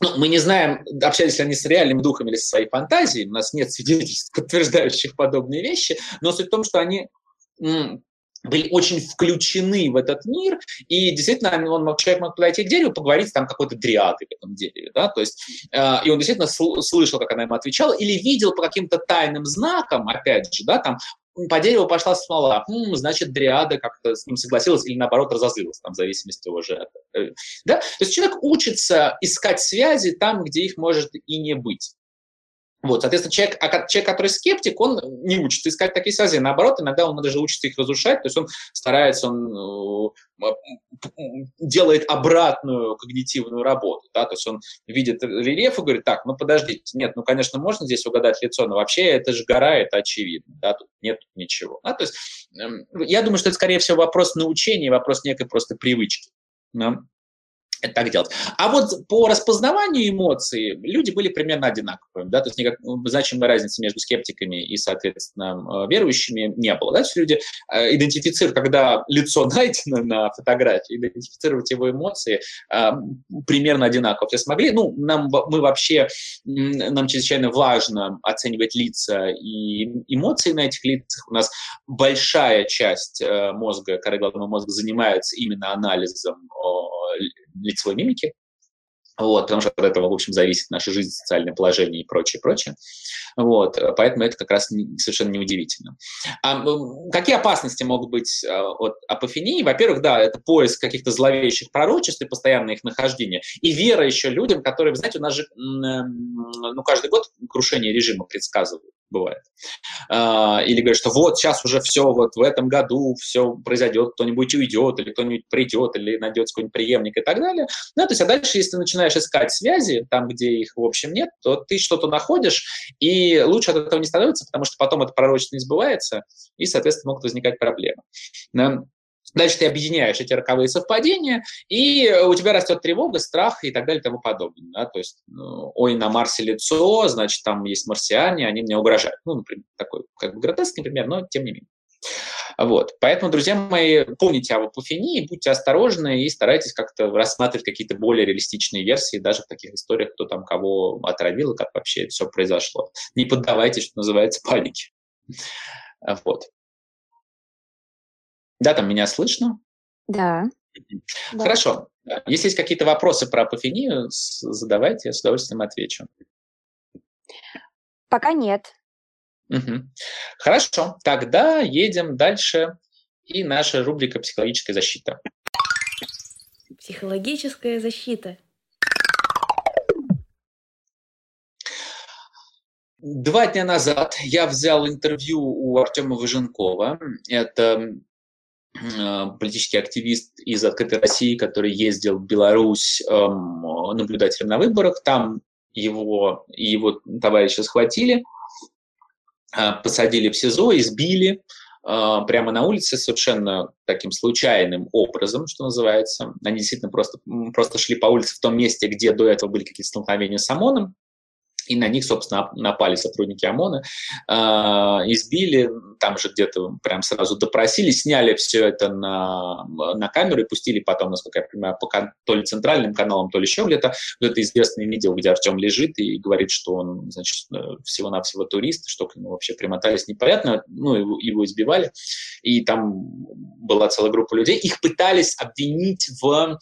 ну, мы не знаем, общались ли они с реальными духами или со своей фантазией, у нас нет свидетельств, подтверждающих подобные вещи, но суть в том, что они были очень включены в этот мир, и действительно он человек мог подойти к дереву, поговорить там какой-то дриадой в этом дереве, да, то есть, э, и он действительно сл- слышал, как она ему отвечала, или видел по каким-то тайным знакам, опять же, да, там, по дереву пошла смола, хм, значит, дриада как-то с ним согласилась или, наоборот, разозлилась, там, в зависимости уже. Э, да? То есть человек учится искать связи там, где их может и не быть. Вот, соответственно, человек, человек, который скептик, он не учится искать такие связи. Наоборот, иногда он даже учится их разрушать, то есть он старается, он э, делает обратную когнитивную работу. Да? То есть он видит рельеф и говорит, так, ну подождите, нет, ну, конечно, можно здесь угадать лицо, но вообще это же гора, это очевидно, да? тут нет ничего. Да? То есть эм, я думаю, что это, скорее всего, вопрос научения, вопрос некой просто привычки. Да? Так делать. А вот по распознаванию эмоций люди были примерно одинаковыми, да, то есть никак ну, значимой разницы между скептиками и, соответственно, э, верующими не было, да, то есть люди э, идентифицируют, когда лицо найдено на фотографии, идентифицировать его эмоции э, примерно одинаково. Все смогли, ну, нам, мы вообще, нам чрезвычайно важно оценивать лица и эмоции на этих лицах, у нас большая часть мозга, коры головного мозга занимается именно анализом лицевой мимики, вот, потому что от этого, в общем, зависит наша жизнь, социальное положение и прочее, прочее. Вот, поэтому это как раз не, совершенно неудивительно. А, какие опасности могут быть а, от апофении? Во-первых, да, это поиск каких-то зловещих пророчеств и постоянное их нахождение. И вера еще людям, которые, знаете, у нас же ну, каждый год крушение режима предсказывают бывает. А, или говорят, что вот сейчас уже все, вот в этом году все произойдет, кто-нибудь уйдет, или кто-нибудь придет, или найдется какой-нибудь преемник и так далее. Ну, то есть, а дальше, если ты начинаешь искать связи, там, где их, в общем, нет, то ты что-то находишь, и лучше от этого не становится, потому что потом это пророчество не сбывается, и, соответственно, могут возникать проблемы. Дальше ты объединяешь эти роковые совпадения, и у тебя растет тревога, страх и так далее и тому подобное. Да? То есть, ну, ой, на Марсе лицо, значит, там есть марсиане, они мне угрожают. Ну, например, такой как бы гротескный пример, но тем не менее. Вот. Поэтому, друзья мои, помните об апофении, будьте осторожны и старайтесь как-то рассматривать какие-то более реалистичные версии, даже в таких историях, кто там кого отравил как вообще все произошло. Не поддавайтесь, что называется, панике. Вот. Да, там меня слышно? Да. Хорошо. Если есть какие-то вопросы про апофению, задавайте, я с удовольствием отвечу. Пока нет. Угу. Хорошо, тогда едем дальше. И наша рубрика «Психологическая защита». Психологическая защита. Два дня назад я взял интервью у Артема Выженкова. Это политический активист из «Открытой России», который ездил в Беларусь эм, наблюдателем на выборах. Там его и его товарища схватили, э, посадили в СИЗО, избили э, прямо на улице совершенно таким случайным образом, что называется. Они действительно просто, просто шли по улице в том месте, где до этого были какие-то столкновения с ОМОНом и на них, собственно, напали сотрудники ОМОНа, э, избили, там же где-то прям сразу допросили, сняли все это на, на камеру и пустили потом, насколько я понимаю, по, то ли центральным каналам, то ли еще где-то. Вот это известное видео, где Артем лежит и говорит, что он, значит, э, всего-навсего турист, что к нему вообще примотались непонятно, ну, его, его избивали. И там была целая группа людей. Их пытались обвинить в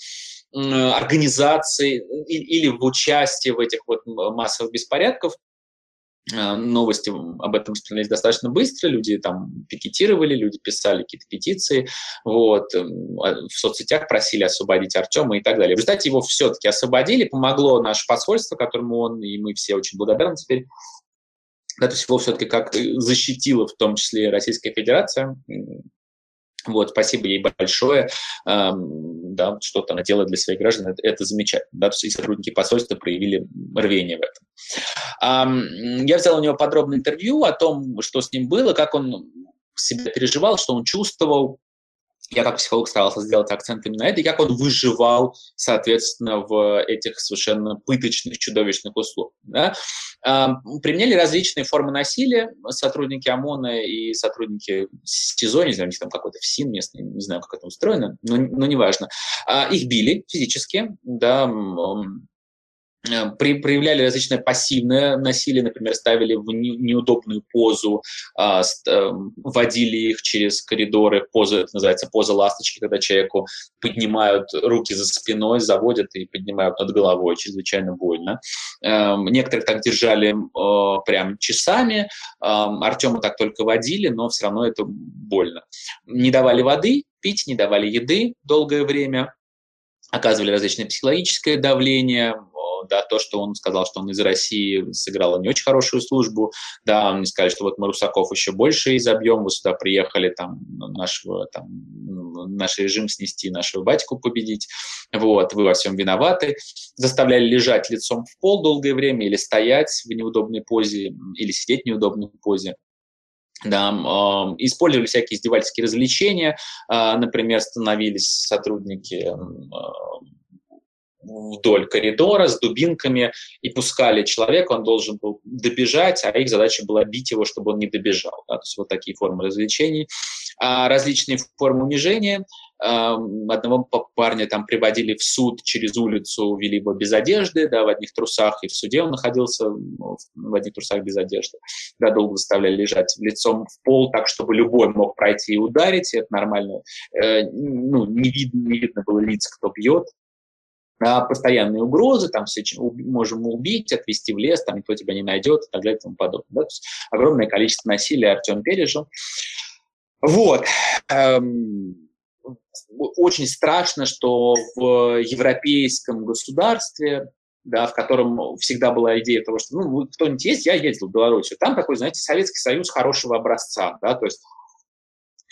организации или в участии в этих вот массовых беспорядках. А, новости об этом распространялись достаточно быстро, люди там пикетировали, люди писали какие-то петиции, вот, а, в соцсетях просили освободить Артема и так далее. В результате его все-таки освободили, помогло наше посольство, которому он, и мы все очень благодарны теперь, да, то есть его все-таки как защитила в том числе Российская Федерация, вот, спасибо ей большое, эм, да, что-то она делает для своих граждан, это, это замечательно, да, и сотрудники посольства проявили рвение в этом. Эм, я взял у него подробное интервью о том, что с ним было, как он себя переживал, что он чувствовал, я как психолог старался сделать акцент именно на это, и как он выживал, соответственно, в этих совершенно пыточных, чудовищных условиях. Да? Применяли различные формы насилия сотрудники ОМОНа и сотрудники СИЗО, не знаю, у них там какой-то ФСИН местный, не знаю, как это устроено, но, но неважно. А, их били физически, да, при, проявляли различное пассивное насилие, например, ставили в не, неудобную позу, а, ст, а, водили их через коридоры, поза, это называется поза ласточки, когда человеку поднимают руки за спиной, заводят и поднимают над головой, чрезвычайно больно. А, некоторых так держали а, прям часами, а, Артема так только водили, но все равно это больно. Не давали воды пить, не давали еды долгое время, оказывали различное психологическое давление, да, то, что он сказал, что он из России сыграл не очень хорошую службу, да, мне сказали, что вот мы русаков еще больше изобьем, вы сюда приехали там нашего, там, наш режим снести, нашего батьку победить, вот, вы во всем виноваты, заставляли лежать лицом в пол долгое время или стоять в неудобной позе, или сидеть в неудобной позе, да, э, использовали всякие издевательские развлечения, э, например, становились сотрудники э, вдоль коридора с дубинками и пускали человека, он должен был добежать, а их задача была бить его, чтобы он не добежал. Да? То есть вот такие формы развлечений. А различные формы унижения. Одного парня там приводили в суд через улицу, вели его без одежды, да, в одних трусах, и в суде он находился в одних трусах без одежды. Да, долго заставляли лежать лицом в пол, так, чтобы любой мог пройти и ударить, это нормально. Э, ну, не видно, не видно было лиц, кто бьет, постоянные угрозы, там все можем убить, отвезти в лес, там никто тебя не найдет и так далее и тому подобное. Да? То есть огромное количество насилия Артем пережил. Вот. Эм, очень страшно, что в европейском государстве, да, в котором всегда была идея того, что ну, кто-нибудь есть, я ездил в Белоруссию, там такой, знаете, Советский Союз хорошего образца, да, то есть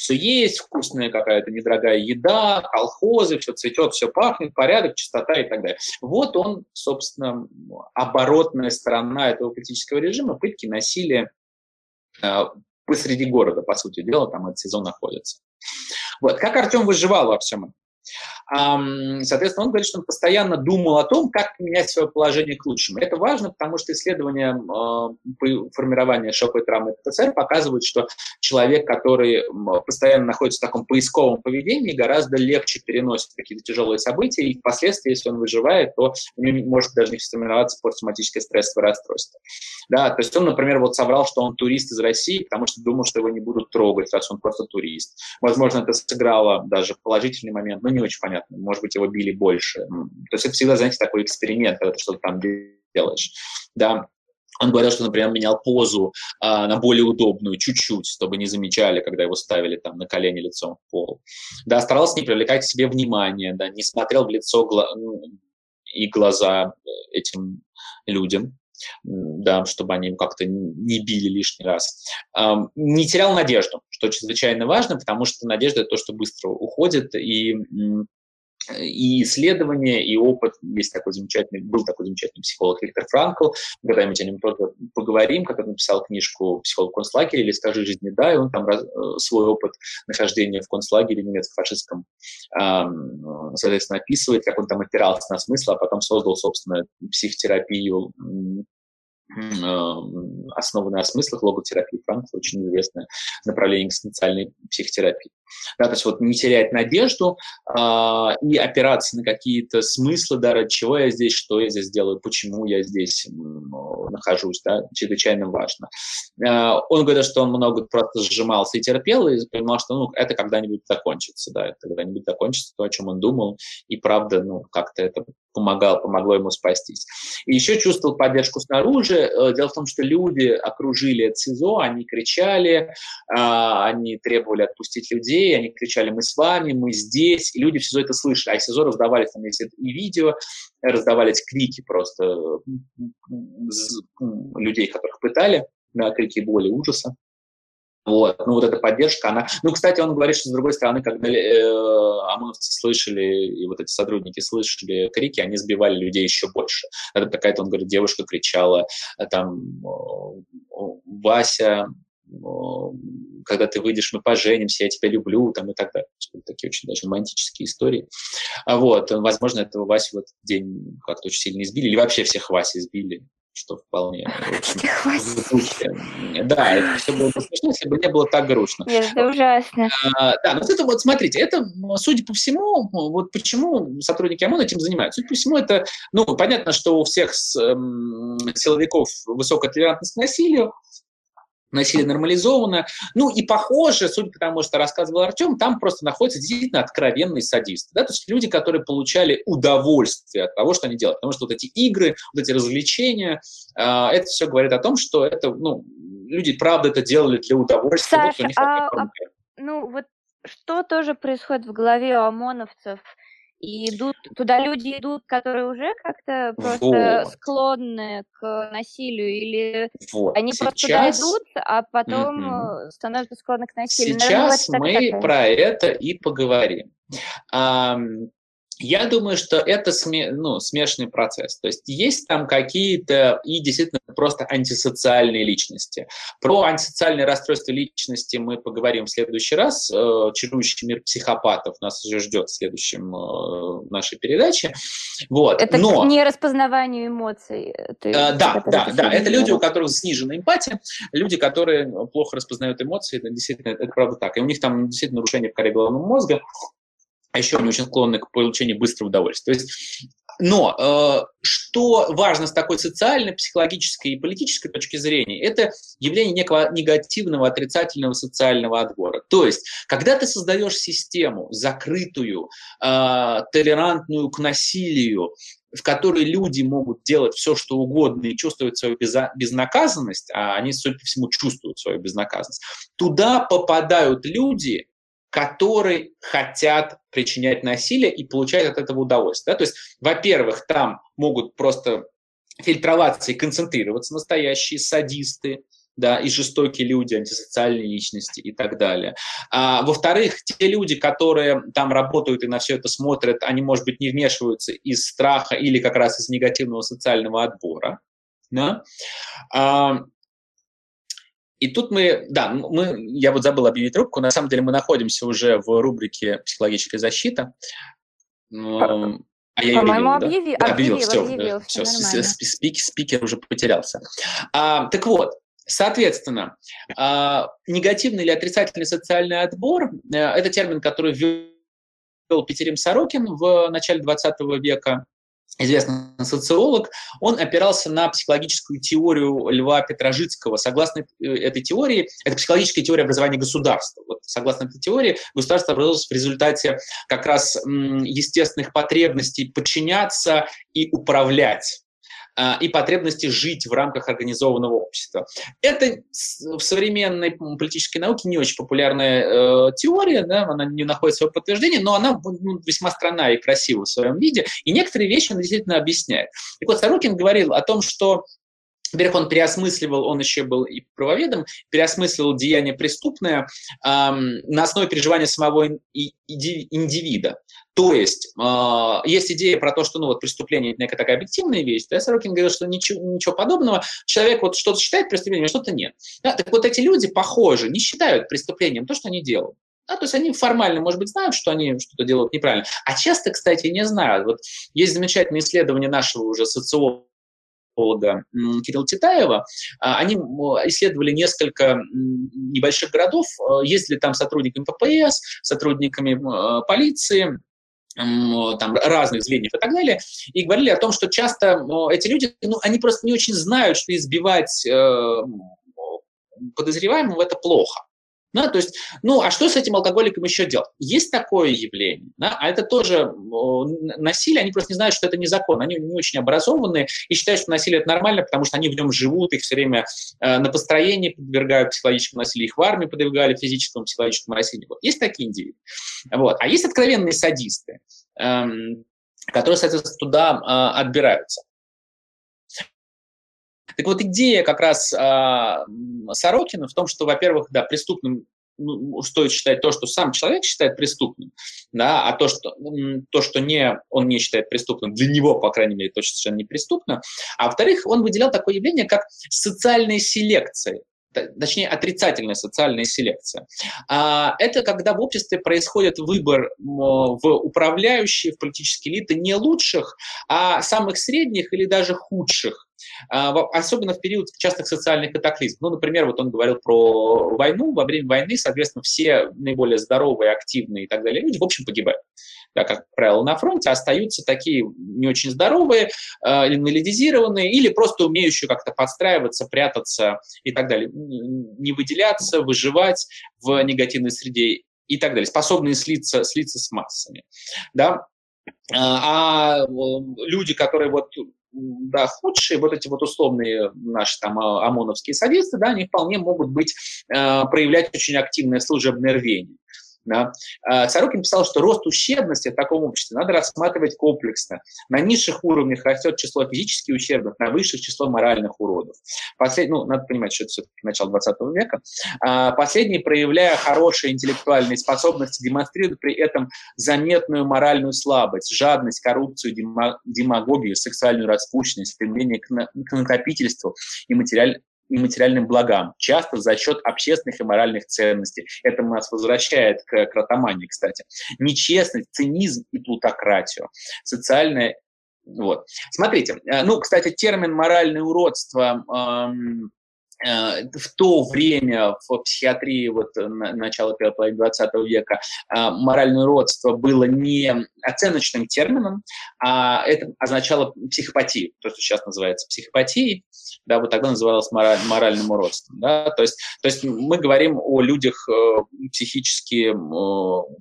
все есть, вкусная какая-то недорогая еда, колхозы, все цветет, все пахнет, порядок, чистота и так далее. Вот он, собственно, оборотная сторона этого политического режима, пытки, насилие э, посреди города, по сути дела, там этот сезон находится. Вот. Как Артем выживал во всем этом? Соответственно, он говорит, что он постоянно думал о том, как поменять свое положение к лучшему. Это важно, потому что исследования формирования шоковой травмы ТЦР показывают, что человек, который постоянно находится в таком поисковом поведении, гораздо легче переносит какие-то тяжелые события, и впоследствии, если он выживает, то у него может даже не сформироваться посттравматическое стрессовое расстройство. Да, то есть он, например, вот соврал, что он турист из России, потому что думал, что его не будут трогать, раз он просто турист. Возможно, это сыграло даже положительный момент, но не очень понятно понятно. Может быть, его били больше. То есть это всегда, знаете, такой эксперимент, когда ты что-то там делаешь. Да, он говорил, что, например, менял позу а, на более удобную, чуть-чуть, чтобы не замечали, когда его ставили там на колени лицом в пол. Да, старался не привлекать к себе внимание, да, не смотрел в лицо гла- и глаза этим людям, да, чтобы они как-то не били лишний раз. Не терял надежду, что чрезвычайно важно, потому что надежда – это то, что быстро уходит, и и исследования, и опыт. Есть такой замечательный, был такой замечательный психолог Виктор Франкл, когда-нибудь о нем тоже поговорим, который написал книжку «Психолог в концлагере» или «Скажи жизни да», и он там раз, э, свой опыт нахождения в концлагере немецко-фашистском, соответственно, описывает, как он там опирался на смысл, а потом создал, собственно, психотерапию основанная на смыслах логотерапии. Франкфурт очень известное направление экзистенциальной психотерапии. Да, то есть вот не терять надежду э, и опираться на какие-то смыслы, да, ради чего я здесь, что я здесь делаю, почему я здесь нахожусь, да, чрезвычайно важно. Э, он говорит, что он много просто сжимался и терпел, и понимал, что ну, это когда-нибудь закончится, да, это когда-нибудь закончится то, о чем он думал, и правда, ну, как-то это помогал, помогло ему спастись. И еще чувствовал поддержку снаружи. Э, дело в том, что люди окружили ЦИЗО, они кричали, а, они требовали отпустить людей, они кричали «мы с вами», «мы здесь», и люди в СИЗО это слышали, а из СИЗО раздавались там есть и видео, раздавались крики просто людей, которых пытали, да, крики боли, ужаса. Вот. Ну, вот эта поддержка, она... Ну, кстати, он говорит, что, с другой стороны, когда э, ОМОНовцы слышали, и вот эти сотрудники слышали крики, они сбивали людей еще больше. Это какая-то, он говорит, девушка кричала, э, там, Вася, когда ты выйдешь, мы поженимся, я тебя люблю, там, и так далее. Такие очень даже романтические истории. А вот, возможно, этого Васю в этот день как-то очень сильно избили, или вообще всех Васи избили, что вполне Да, это все было бы смешно, если бы не было так грустно. Это ужасно. А, да, но это вот, смотрите, это, судя по всему, вот почему сотрудники ОМОН этим занимаются. Судя по всему, это, ну, понятно, что у всех эм, силовиков высокая толерантность к насилию, насилие нормализовано. Ну и похоже, судя по тому, что рассказывал Артем, там просто находится действительно откровенный садист. Да? То есть люди, которые получали удовольствие от того, что они делают. Потому что вот эти игры, вот эти развлечения, э, это все говорит о том, что это, ну, люди правда это делали для удовольствия. Саша, вот, а, а, ну вот что тоже происходит в голове у ОМОНовцев – и идут, туда люди идут, которые уже как-то просто вот. склонны к насилию, или вот. они Сейчас... просто туда идут, а потом mm-hmm. становятся склонны к насилию. Сейчас Наверное, мы про это и поговорим. Я думаю, что это сме, ну, смешанный процесс. То есть есть там какие-то и действительно просто антисоциальные личности. Про антисоциальные расстройства личности мы поговорим в следующий раз. Э, Чарующий мир психопатов нас уже ждет в следующем э, нашей передаче. Вот. Это Но... не распознаванию эмоций. Ты, а, да, да, да. Это люди, у которых снижена эмпатия, люди, которые плохо распознают эмоции. Это действительно, это правда так. И у них там действительно нарушение в коре головного мозга а еще они очень склонны к получению быстрого удовольствия. То есть, но э, что важно с такой социальной, психологической и политической точки зрения, это явление некого негативного, отрицательного социального отбора. То есть, когда ты создаешь систему закрытую, э, толерантную к насилию, в которой люди могут делать все, что угодно и чувствовать свою безнаказанность, а они, судя по всему, чувствуют свою безнаказанность, туда попадают люди, которые хотят причинять насилие и получать от этого удовольствие. Да? То есть, во-первых, там могут просто фильтроваться и концентрироваться настоящие садисты, да, и жестокие люди, антисоциальные личности и так далее. А, во-вторых, те люди, которые там работают и на все это смотрят, они, может быть, не вмешиваются из страха или как раз из негативного социального отбора. Да? А, и тут мы, да, мы, я вот забыл объявить рубку, на самом деле мы находимся уже в рубрике «Психологическая защита». А я По-моему, объяви, да? объявил, объявил, объявил, все, все, все спикер, спикер уже потерялся. А, так вот, соответственно, а, негативный или отрицательный социальный отбор – это термин, который ввел Петерим Сорокин в начале 20 века известный социолог, он опирался на психологическую теорию Льва Петрожицкого. Согласно э, этой теории, это психологическая теория образования государства. Вот, согласно этой теории, государство образовалось в результате как раз естественных потребностей подчиняться и управлять и потребности жить в рамках организованного общества. Это в современной политической науке не очень популярная э, теория, да, она не находит своего подтверждения, но она ну, весьма странная и красивая в своем виде, и некоторые вещи она действительно объясняет. И вот Сорокин говорил о том, что во-первых, он переосмысливал, он еще был и правоведом, переосмысливал деяние преступное эм, на основе переживания самого индивида. То есть э, есть идея про то, что ну, вот, преступление – это некая такая объективная вещь. Да? Сорокин говорил, что ничего, ничего подобного. Человек вот что-то считает преступлением, а что-то нет. Да? Так вот эти люди, похоже, не считают преступлением то, что они делают. Да, то есть они формально, может быть, знают, что они что-то делают неправильно, а часто, кстати, не знают. Вот есть замечательное исследование нашего уже социолога психолога Кирилла Титаева, а, они исследовали несколько небольших городов, э, ездили там сотрудниками ППС, сотрудниками полиции, там, разных звеньев и так далее, и говорили о том, что часто эти люди, ну, они просто не очень знают, что избивать э, подозреваемого – это плохо. Да, то есть, ну, а что с этим алкоголиком еще делать? Есть такое явление, да, а это тоже насилие, они просто не знают, что это незаконно, они не очень образованные и считают, что насилие это нормально, потому что они в нем живут, их все время э, на построении подвергают психологическому насилию, их в армии подвергали физическому, психологическому насилию. Вот. Есть такие индивиды. Вот. А есть откровенные садисты, эм, которые, соответственно, туда э, отбираются. Так вот, идея как раз э, Сорокина в том, что, во-первых, да, преступным ну, стоит считать то, что сам человек считает преступным, да, а то, что, то, что не, он не считает преступным, для него, по крайней мере, точно совершенно не преступно. А во-вторых, он выделял такое явление, как социальная селекция точнее отрицательная социальная селекция. А это когда в обществе происходит выбор в управляющие, в политические элиты не лучших, а самых средних или даже худших а, особенно в период частых социальных катаклизмов. Ну, например, вот он говорил про войну. Во время войны, соответственно, все наиболее здоровые, активные и так далее люди, в общем, погибают. Да, как правило, на фронте остаются такие не очень здоровые, э, инвалидизированные или просто умеющие как-то подстраиваться, прятаться и так далее, не выделяться, выживать в негативной среде и так далее, способные слиться, слиться с массами. Да? А, а люди, которые вот да, худшие, вот эти вот условные наши там а, ОМОНовские садисты, да, они вполне могут быть, э, проявлять очень активное служебное рвение. Да. А, Сорокин писал, что рост ущербности в таком обществе надо рассматривать комплексно. На низших уровнях растет число физически ущербных, на высших число моральных уродов. Послед... Ну, надо понимать, что это все-таки начало 20 века. А, последние, проявляя хорошие интеллектуальные способности, демонстрируют при этом заметную моральную слабость, жадность, коррупцию, демагогию, сексуальную распущенность, стремление к накопительству и материаль и материальным благам, часто за счет общественных и моральных ценностей. Это нас возвращает к кротомании, кстати. Нечестность, цинизм и плутократию. Социальная вот. Смотрите, э, ну, кстати, термин «моральное уродство» эм, Э, в то время в психиатрии вот, э, начала первой половины 20 века э, моральное родство было не оценочным термином, а это означало психопатию, то, что сейчас называется психопатией, да, вот тогда называлось мораль, моральным уродством. Да, то, есть, то есть мы говорим о людях психически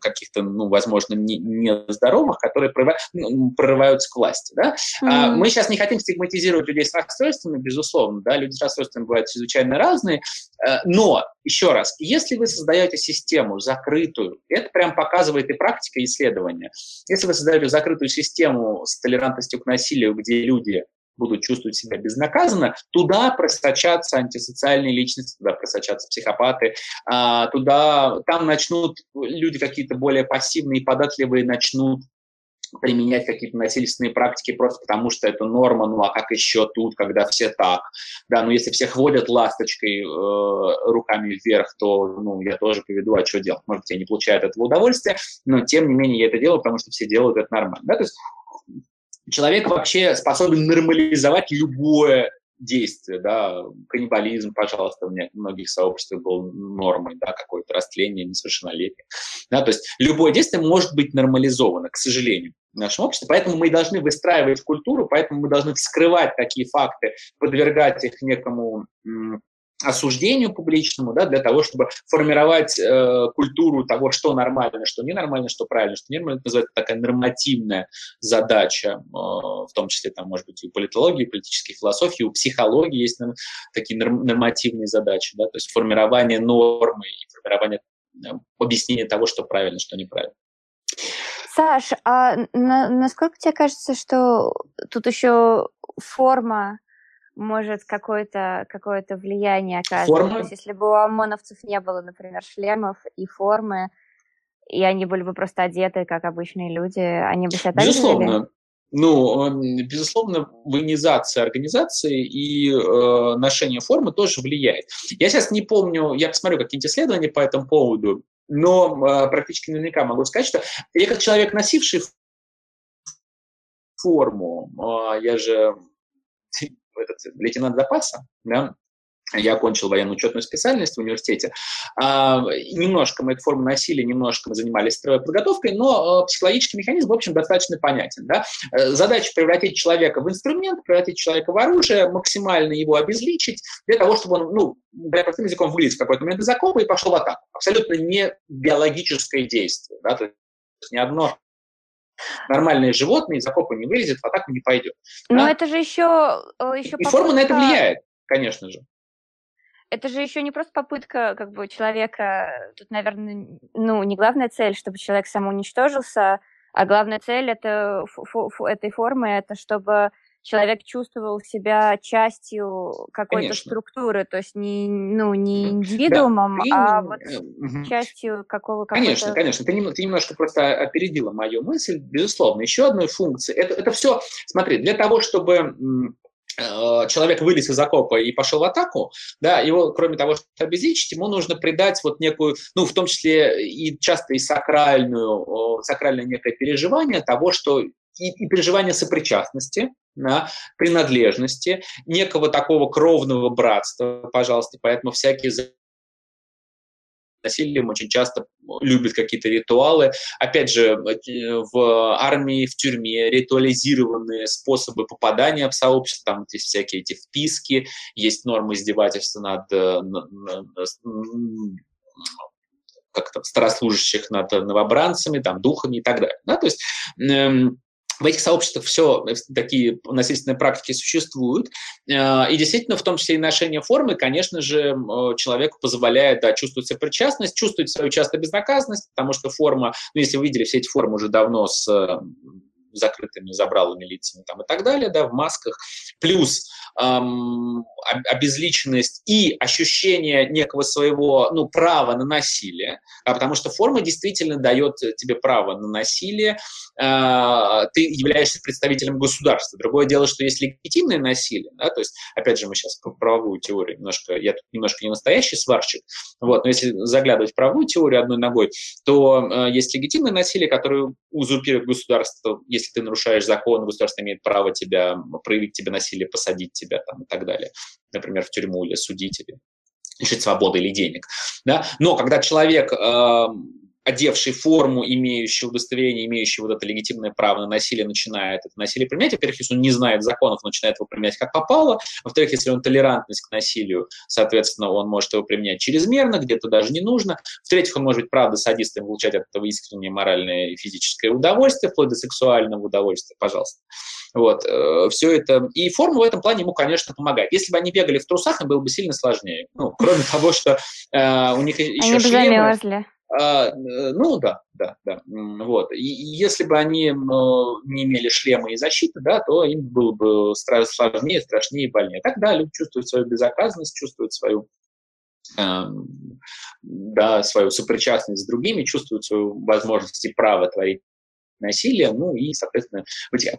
каких-то, ну, возможно, нездоровых, не которые прорывают, ну, прорываются к власти. Да? Mm-hmm. Мы сейчас не хотим стигматизировать людей с расстройствами, безусловно, да, люди с расстройствами бывают чрезвычайно чрезвычайно разные. Э, но, еще раз, если вы создаете систему закрытую, это прям показывает и практика, и исследования, если вы создаете закрытую систему с толерантностью к насилию, где люди будут чувствовать себя безнаказанно, туда просочатся антисоциальные личности, туда просочатся психопаты, а, туда, там начнут люди какие-то более пассивные, податливые начнут применять какие-то насильственные практики просто потому, что это норма, ну а как еще тут, когда все так, да, ну если всех водят ласточкой э, руками вверх, то, ну, я тоже поведу, а что делать, может быть, я не получаю от этого удовольствия, но тем не менее я это делаю, потому что все делают это нормально, да, то есть человек вообще способен нормализовать любое действие, да, каннибализм, пожалуйста, у многих сообществах был нормой, да, какое-то растление, несовершеннолетие, да, то есть любое действие может быть нормализовано, к сожалению, нашем обществе, поэтому мы должны выстраивать культуру, поэтому мы должны вскрывать такие факты, подвергать их некому осуждению публичному, да, для того, чтобы формировать э, культуру того, что нормально, что ненормально, что правильно, что ненормально. Это называется такая нормативная задача, э, в том числе, там, может быть, и у политологии, и политической философии, у психологии есть нам, такие норм, нормативные задачи, да, то есть формирование нормы и формирование э, объяснения того, что правильно, что неправильно. Саш, а на, насколько тебе кажется, что тут еще форма может какое-то какое влияние оказывать. Форма? То есть если бы у ОМОНовцев не было, например, шлемов и формы, и они были бы просто одеты, как обычные люди, они бы себя так Безусловно. Жили? Ну, безусловно, военизация организации и э, ношение формы тоже влияет. Я сейчас не помню, я посмотрю какие-нибудь исследования по этому поводу, но э, практически наверняка могу сказать, что я как человек, носивший форму, э, я же этот лейтенант запаса, да, я окончил военную учетную специальность в университете. А, немножко мы эту форму носили, немножко мы занимались строевой подготовкой, но а, психологический механизм, в общем, достаточно понятен. Да? Э, задача превратить человека в инструмент, превратить человека в оружие, максимально его обезличить, для того, чтобы он, ну, для простым языком, вылез в какой-то момент из окопа и пошел в атаку. Абсолютно не биологическое действие. Да? То есть ни одно Нормальные животные из окопа не вылезет, в атаку не пойдет. Но да? это же еще... Э, еще И попытка... форма на это влияет, конечно же. Это же еще не просто попытка как бы человека... Тут, наверное, ну, не главная цель, чтобы человек самоуничтожился, а главная цель это, этой формы, это чтобы человек чувствовал себя частью какой-то структуры, то есть не, ну, не индивидуумом, да, а вот угу. частью какого то Конечно, конечно. Ты, ты немножко просто опередила мою мысль, безусловно. Еще одной функции. Это, это все, смотри, для того, чтобы человек вылез из окопа и пошел в атаку, да, его, кроме того, чтобы обезличить, ему нужно придать вот некую, ну, в том числе и часто и сакральную, сакральное некое переживание того, что и, и переживание сопричастности, да, принадлежности, некого такого кровного братства, пожалуйста, поэтому всякие насилием очень часто любят какие-то ритуалы. Опять же, в армии, в тюрьме ритуализированные способы попадания в сообщество, там есть всякие эти вписки, есть нормы издевательства над, э, как там, старослужащих над новобранцами, там, духами и так далее. Да? То есть эм, в этих сообществах все э, такие насильственные практики существуют. Э, и действительно, в том числе и ношение формы, конечно же, человеку позволяет да, чувствовать сопричастность, чувствовать свою часто безнаказанность, потому что форма, ну, если вы видели, все эти формы уже давно с закрытыми забралами лицами там, и так далее, да, в масках, плюс эм, обезличенность и ощущение некого своего ну, права на насилие, а потому что форма действительно дает тебе право на насилие, э, ты являешься представителем государства. Другое дело, что есть легитимное насилие, да, то есть, опять же, мы сейчас по правовую теорию немножко, я тут немножко не настоящий сварщик, вот, но если заглядывать в правовую теорию одной ногой, то э, есть легитимное насилие, которое узурпирует государство, если ты нарушаешь закон, государство имеет право тебя, проявить тебе насилие, посадить тебя там, и так далее, например, в тюрьму или судить, или лишить свободы или денег. Да? Но когда человек э, одевший форму, имеющий удостоверение, имеющий вот это легитимное право на насилие, начинает это насилие применять. Во-первых, если он не знает законов, начинает его применять как попало. Во-вторых, если он толерантность к насилию, соответственно, он может его применять чрезмерно, где-то даже не нужно. В-третьих, он может быть, правда, садистом, получать от этого искреннее моральное и физическое удовольствие, вплоть до сексуального удовольствия, пожалуйста. Вот, э, все это. И форма в этом плане ему, конечно, помогает. Если бы они бегали в трусах, им было бы сильно сложнее. Ну, кроме того, что э, у них еще они шлемы... замерзли. А, э, ну да, да, да. Вот. И, если бы они не имели шлема и защиты, да, то им было бы сложнее, страшнее и больнее. Тогда люди чувствуют свою безопасность, чувствуют свою да, свою сопричастность с другими, чувствуют свою возможность и право творить насилия, ну и, соответственно,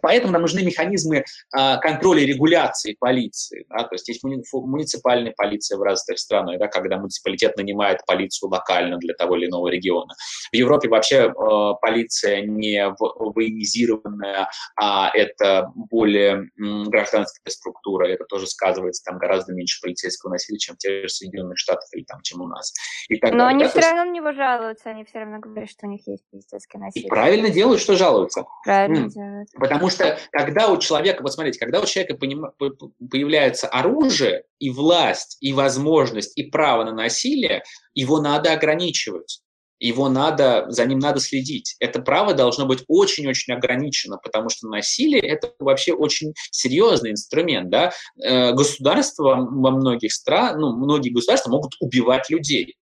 поэтому нам нужны механизмы а, контроля и регуляции полиции. Да? То есть есть муниципальная полиция в разных странах, да, когда муниципалитет нанимает полицию локально для того или иного региона. В Европе вообще э, полиция не военизированная, а это более гражданская структура, это тоже сказывается, там гораздо меньше полицейского насилия, чем в тех же Соединенных Штатах или там, чем у нас. И так Но далее. они да? все равно на него жалуются, они все равно говорят, что у них есть полицейское насилие. И правильно делают, что жалуются. Правильно делают. Потому что когда у человека, вот смотрите, когда у человека появляется оружие и власть, и возможность, и право на насилие, его надо ограничивать его надо, за ним надо следить. Это право должно быть очень-очень ограничено, потому что насилие – это вообще очень серьезный инструмент. Да? Э, государства во многих странах, ну, многие государства могут убивать людей.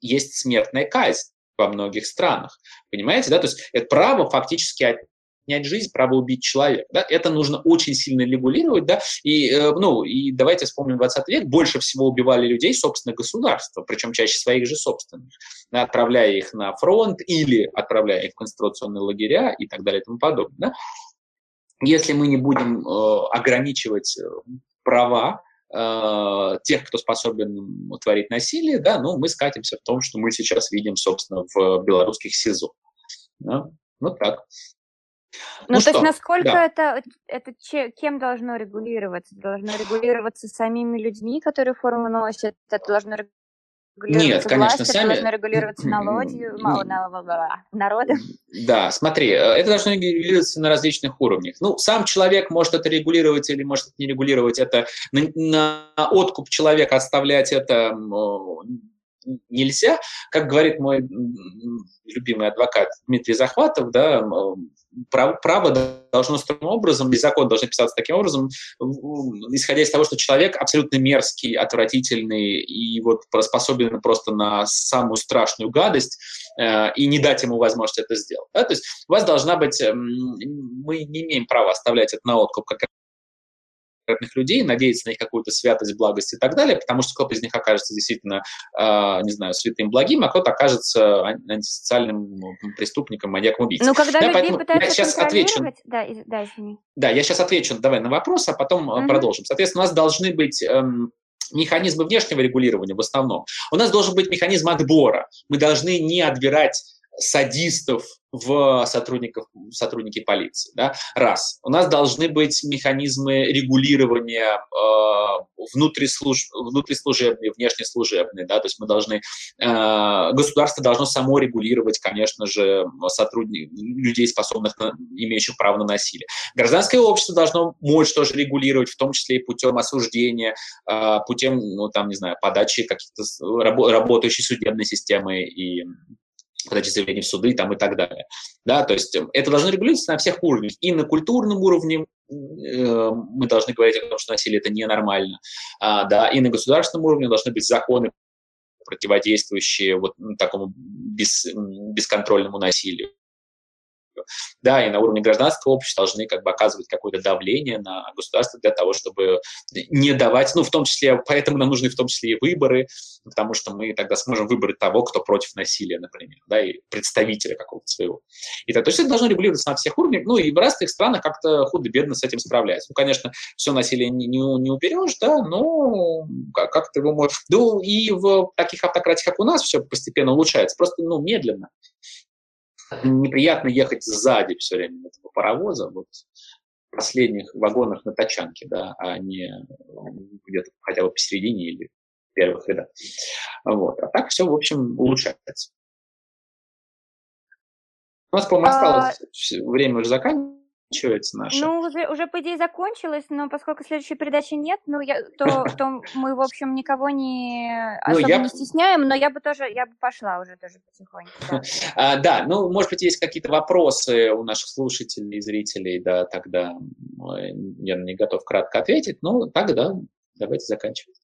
Есть смертная казнь во многих странах. Понимаете, да? То есть это право фактически отнять жизнь, право убить человека. Да? Это нужно очень сильно регулировать. Да? И, э, ну, и давайте вспомним 20 век. Больше всего убивали людей, собственно, государства, причем чаще своих же собственных, да, отправляя их на фронт или отправляя их в концентрационные лагеря и так далее и тому подобное. Да? Если мы не будем э, ограничивать э, права э, тех, кто способен творить насилие, да, ну, мы скатимся в том, что мы сейчас видим, собственно, в белорусских СИЗО. Да? Ну так. Ну, ну то есть насколько да. это, это кем должно регулироваться? Должно регулироваться самими людьми, которые форму носят? Это должно Нет, конечно, власть, сами... должно регулироваться налоги, народом? Да, смотри, э, это должно регулироваться на различных уровнях. Ну, сам человек может это регулировать или может это не регулировать. Это на, на откуп человека оставлять это нельзя. Как говорит мой любимый адвокат Дмитрий Захватов, да, право, право должно таким образом, и закон должен писаться таким образом, исходя из того, что человек абсолютно мерзкий, отвратительный и вот способен просто на самую страшную гадость, э, и не дать ему возможность это сделать. Да? То есть у вас должна быть, мы не имеем права оставлять это на откуп как конкретных людей, надеяться на их какую-то святость, благость и так далее, потому что кто-то из них окажется действительно, э, не знаю, святым, благим, а кто-то окажется антисоциальным преступником, маньяком, убийцей. Ну, когда да, людей пытаются я сейчас отвечу. Да, да, извини. Да, я сейчас отвечу, давай, на вопрос, а потом угу. продолжим. Соответственно, у нас должны быть... Эм, механизмы внешнего регулирования в основном. У нас должен быть механизм отбора. Мы должны не отбирать садистов в сотрудников, сотрудники полиции. Да? Раз. У нас должны быть механизмы регулирования э, внутрислуж... внутрислужебные, внешнеслужебные. Да? То есть мы должны... Э, государство должно само регулировать, конечно же, сотрудников, людей, способных, на, имеющих право на насилие. Гражданское общество должно может тоже регулировать, в том числе и путем осуждения, э, путем, ну, там, не знаю, подачи каких-то работающей судебной системы и подачи заявлений в суды там, и так далее. Да, то есть эм, это должно регулироваться на всех уровнях. И на культурном уровне э, мы должны говорить о том, что насилие это ненормально. А, да, и на государственном уровне должны быть законы, противодействующие вот такому бес, бесконтрольному насилию да, и на уровне гражданского общества должны как бы оказывать какое-то давление на государство для того, чтобы не давать, ну, в том числе, поэтому нам нужны в том числе и выборы, потому что мы тогда сможем выбрать того, кто против насилия, например, да, и представителя какого-то своего. И так, то есть это должно регулироваться на всех уровнях, ну, и в разных странах как-то худо-бедно с этим справляются. Ну, конечно, все насилие не, не, не уберешь, да, но как, ты его можешь... Ну, и в таких автократиях, как у нас, все постепенно улучшается, просто, ну, медленно неприятно ехать сзади все время этого паровоза, вот в последних вагонах на тачанке, да, а не где-то хотя бы посередине или в первых рядах. Вот. А так все, в общем, улучшается. У нас, по-моему, осталось а... время уже заканчивается заканчивается наша. Ну, уже, уже по идее закончилось, но поскольку следующей передачи нет, ну, я, то, то мы, в общем, никого не ну, особо не стесняем, но я бы тоже, я бы пошла уже тоже потихоньку. Да. А, да, ну, может быть, есть какие-то вопросы у наших слушателей зрителей, да, тогда я не готов кратко ответить, но тогда давайте заканчивать.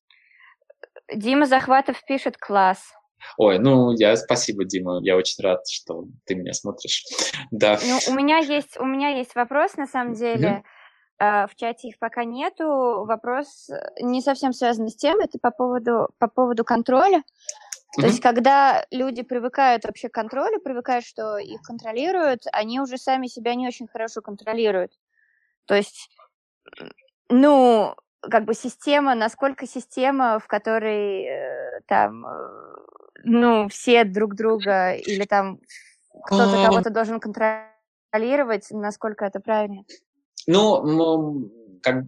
Дима Захватов пишет класс. Ой, ну, я спасибо, Дима, я очень рад, что ты меня смотришь. да. Ну, у меня есть, у меня есть вопрос, на самом деле. Mm-hmm. В чате их пока нету. Вопрос не совсем связан с тем, это по поводу, по поводу контроля. То есть, когда люди привыкают вообще к контролю, привыкают, что их контролируют, они уже сами себя не очень хорошо контролируют. То есть, ну, как бы система, насколько система, в которой э, там, э, ну, все друг друга или там кто-то кого-то должен контролировать, насколько это правильно? Ну, как,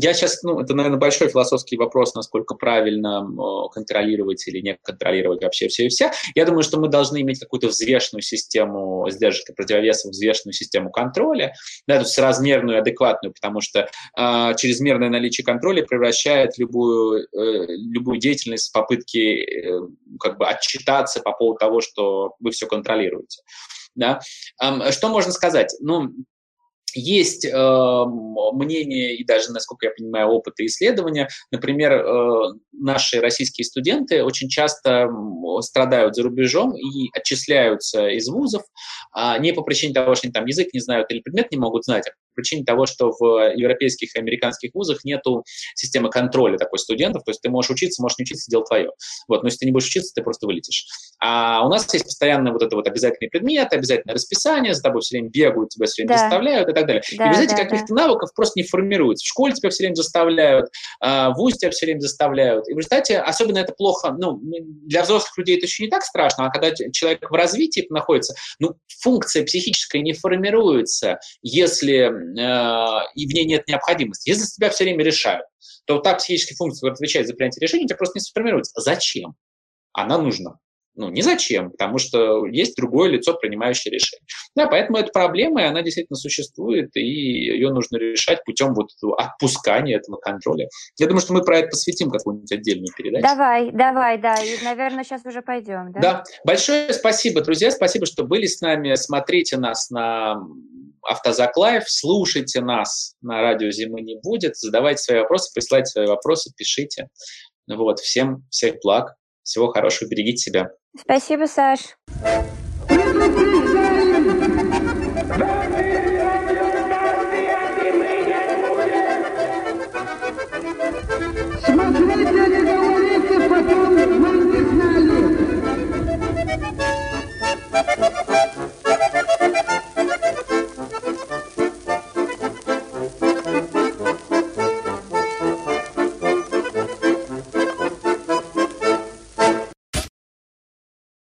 я сейчас, ну, это, наверное, большой философский вопрос, насколько правильно контролировать или не контролировать вообще все и вся. Я думаю, что мы должны иметь какую-то взвешенную систему сдержек и противовесов, взвешенную систему контроля, да, то есть размерную адекватную, потому что э, чрезмерное наличие контроля превращает любую, э, любую деятельность в попытки э, как бы отчитаться по поводу того, что вы все контролируете. Да? Что можно сказать? Ну, есть э, мнение и даже, насколько я понимаю, опыт и исследования. Например, э, наши российские студенты очень часто страдают за рубежом и отчисляются из вузов э, не по причине того, что они там язык не знают или предмет не могут знать, а причине того, что в европейских и американских вузах нету системы контроля такой студентов. То есть ты можешь учиться, можешь не учиться, дело твое. Вот, но если ты не будешь учиться, ты просто вылетишь. А у нас есть постоянно вот это вот обязательные предметы, обязательное расписание, за тобой все время бегают, тебя все время да. заставляют и так далее. Да, и без этих да, каких-то да. навыков просто не формируется. В школе тебя все время заставляют, а, в ВУЗ тебя все время заставляют. И в результате особенно это плохо, ну, для взрослых людей это еще не так страшно, а когда человек в развитии находится, ну, функция психическая не формируется, если и в ней нет необходимости. Если тебя все время решают, то та психическая функция, которая отвечает за принятие решений, у тебя просто не сформируется. Зачем? Она нужна. Ну, не зачем, потому что есть другое лицо, принимающее решение. Да, поэтому эта проблема, и она действительно существует, и ее нужно решать путем вот отпускания этого контроля. Я думаю, что мы про это посвятим какую-нибудь отдельную передачу. Давай, давай, да, и, наверное, сейчас уже пойдем, да? Да, большое спасибо, друзья, спасибо, что были с нами, смотрите нас на Автозак Лайв, слушайте нас на радио «Зимы не будет», задавайте свои вопросы, присылайте свои вопросы, пишите. Вот, всем всех благ, всего хорошего, берегите себя. Спасибо, Саш. Смотрите, потом мы не знали.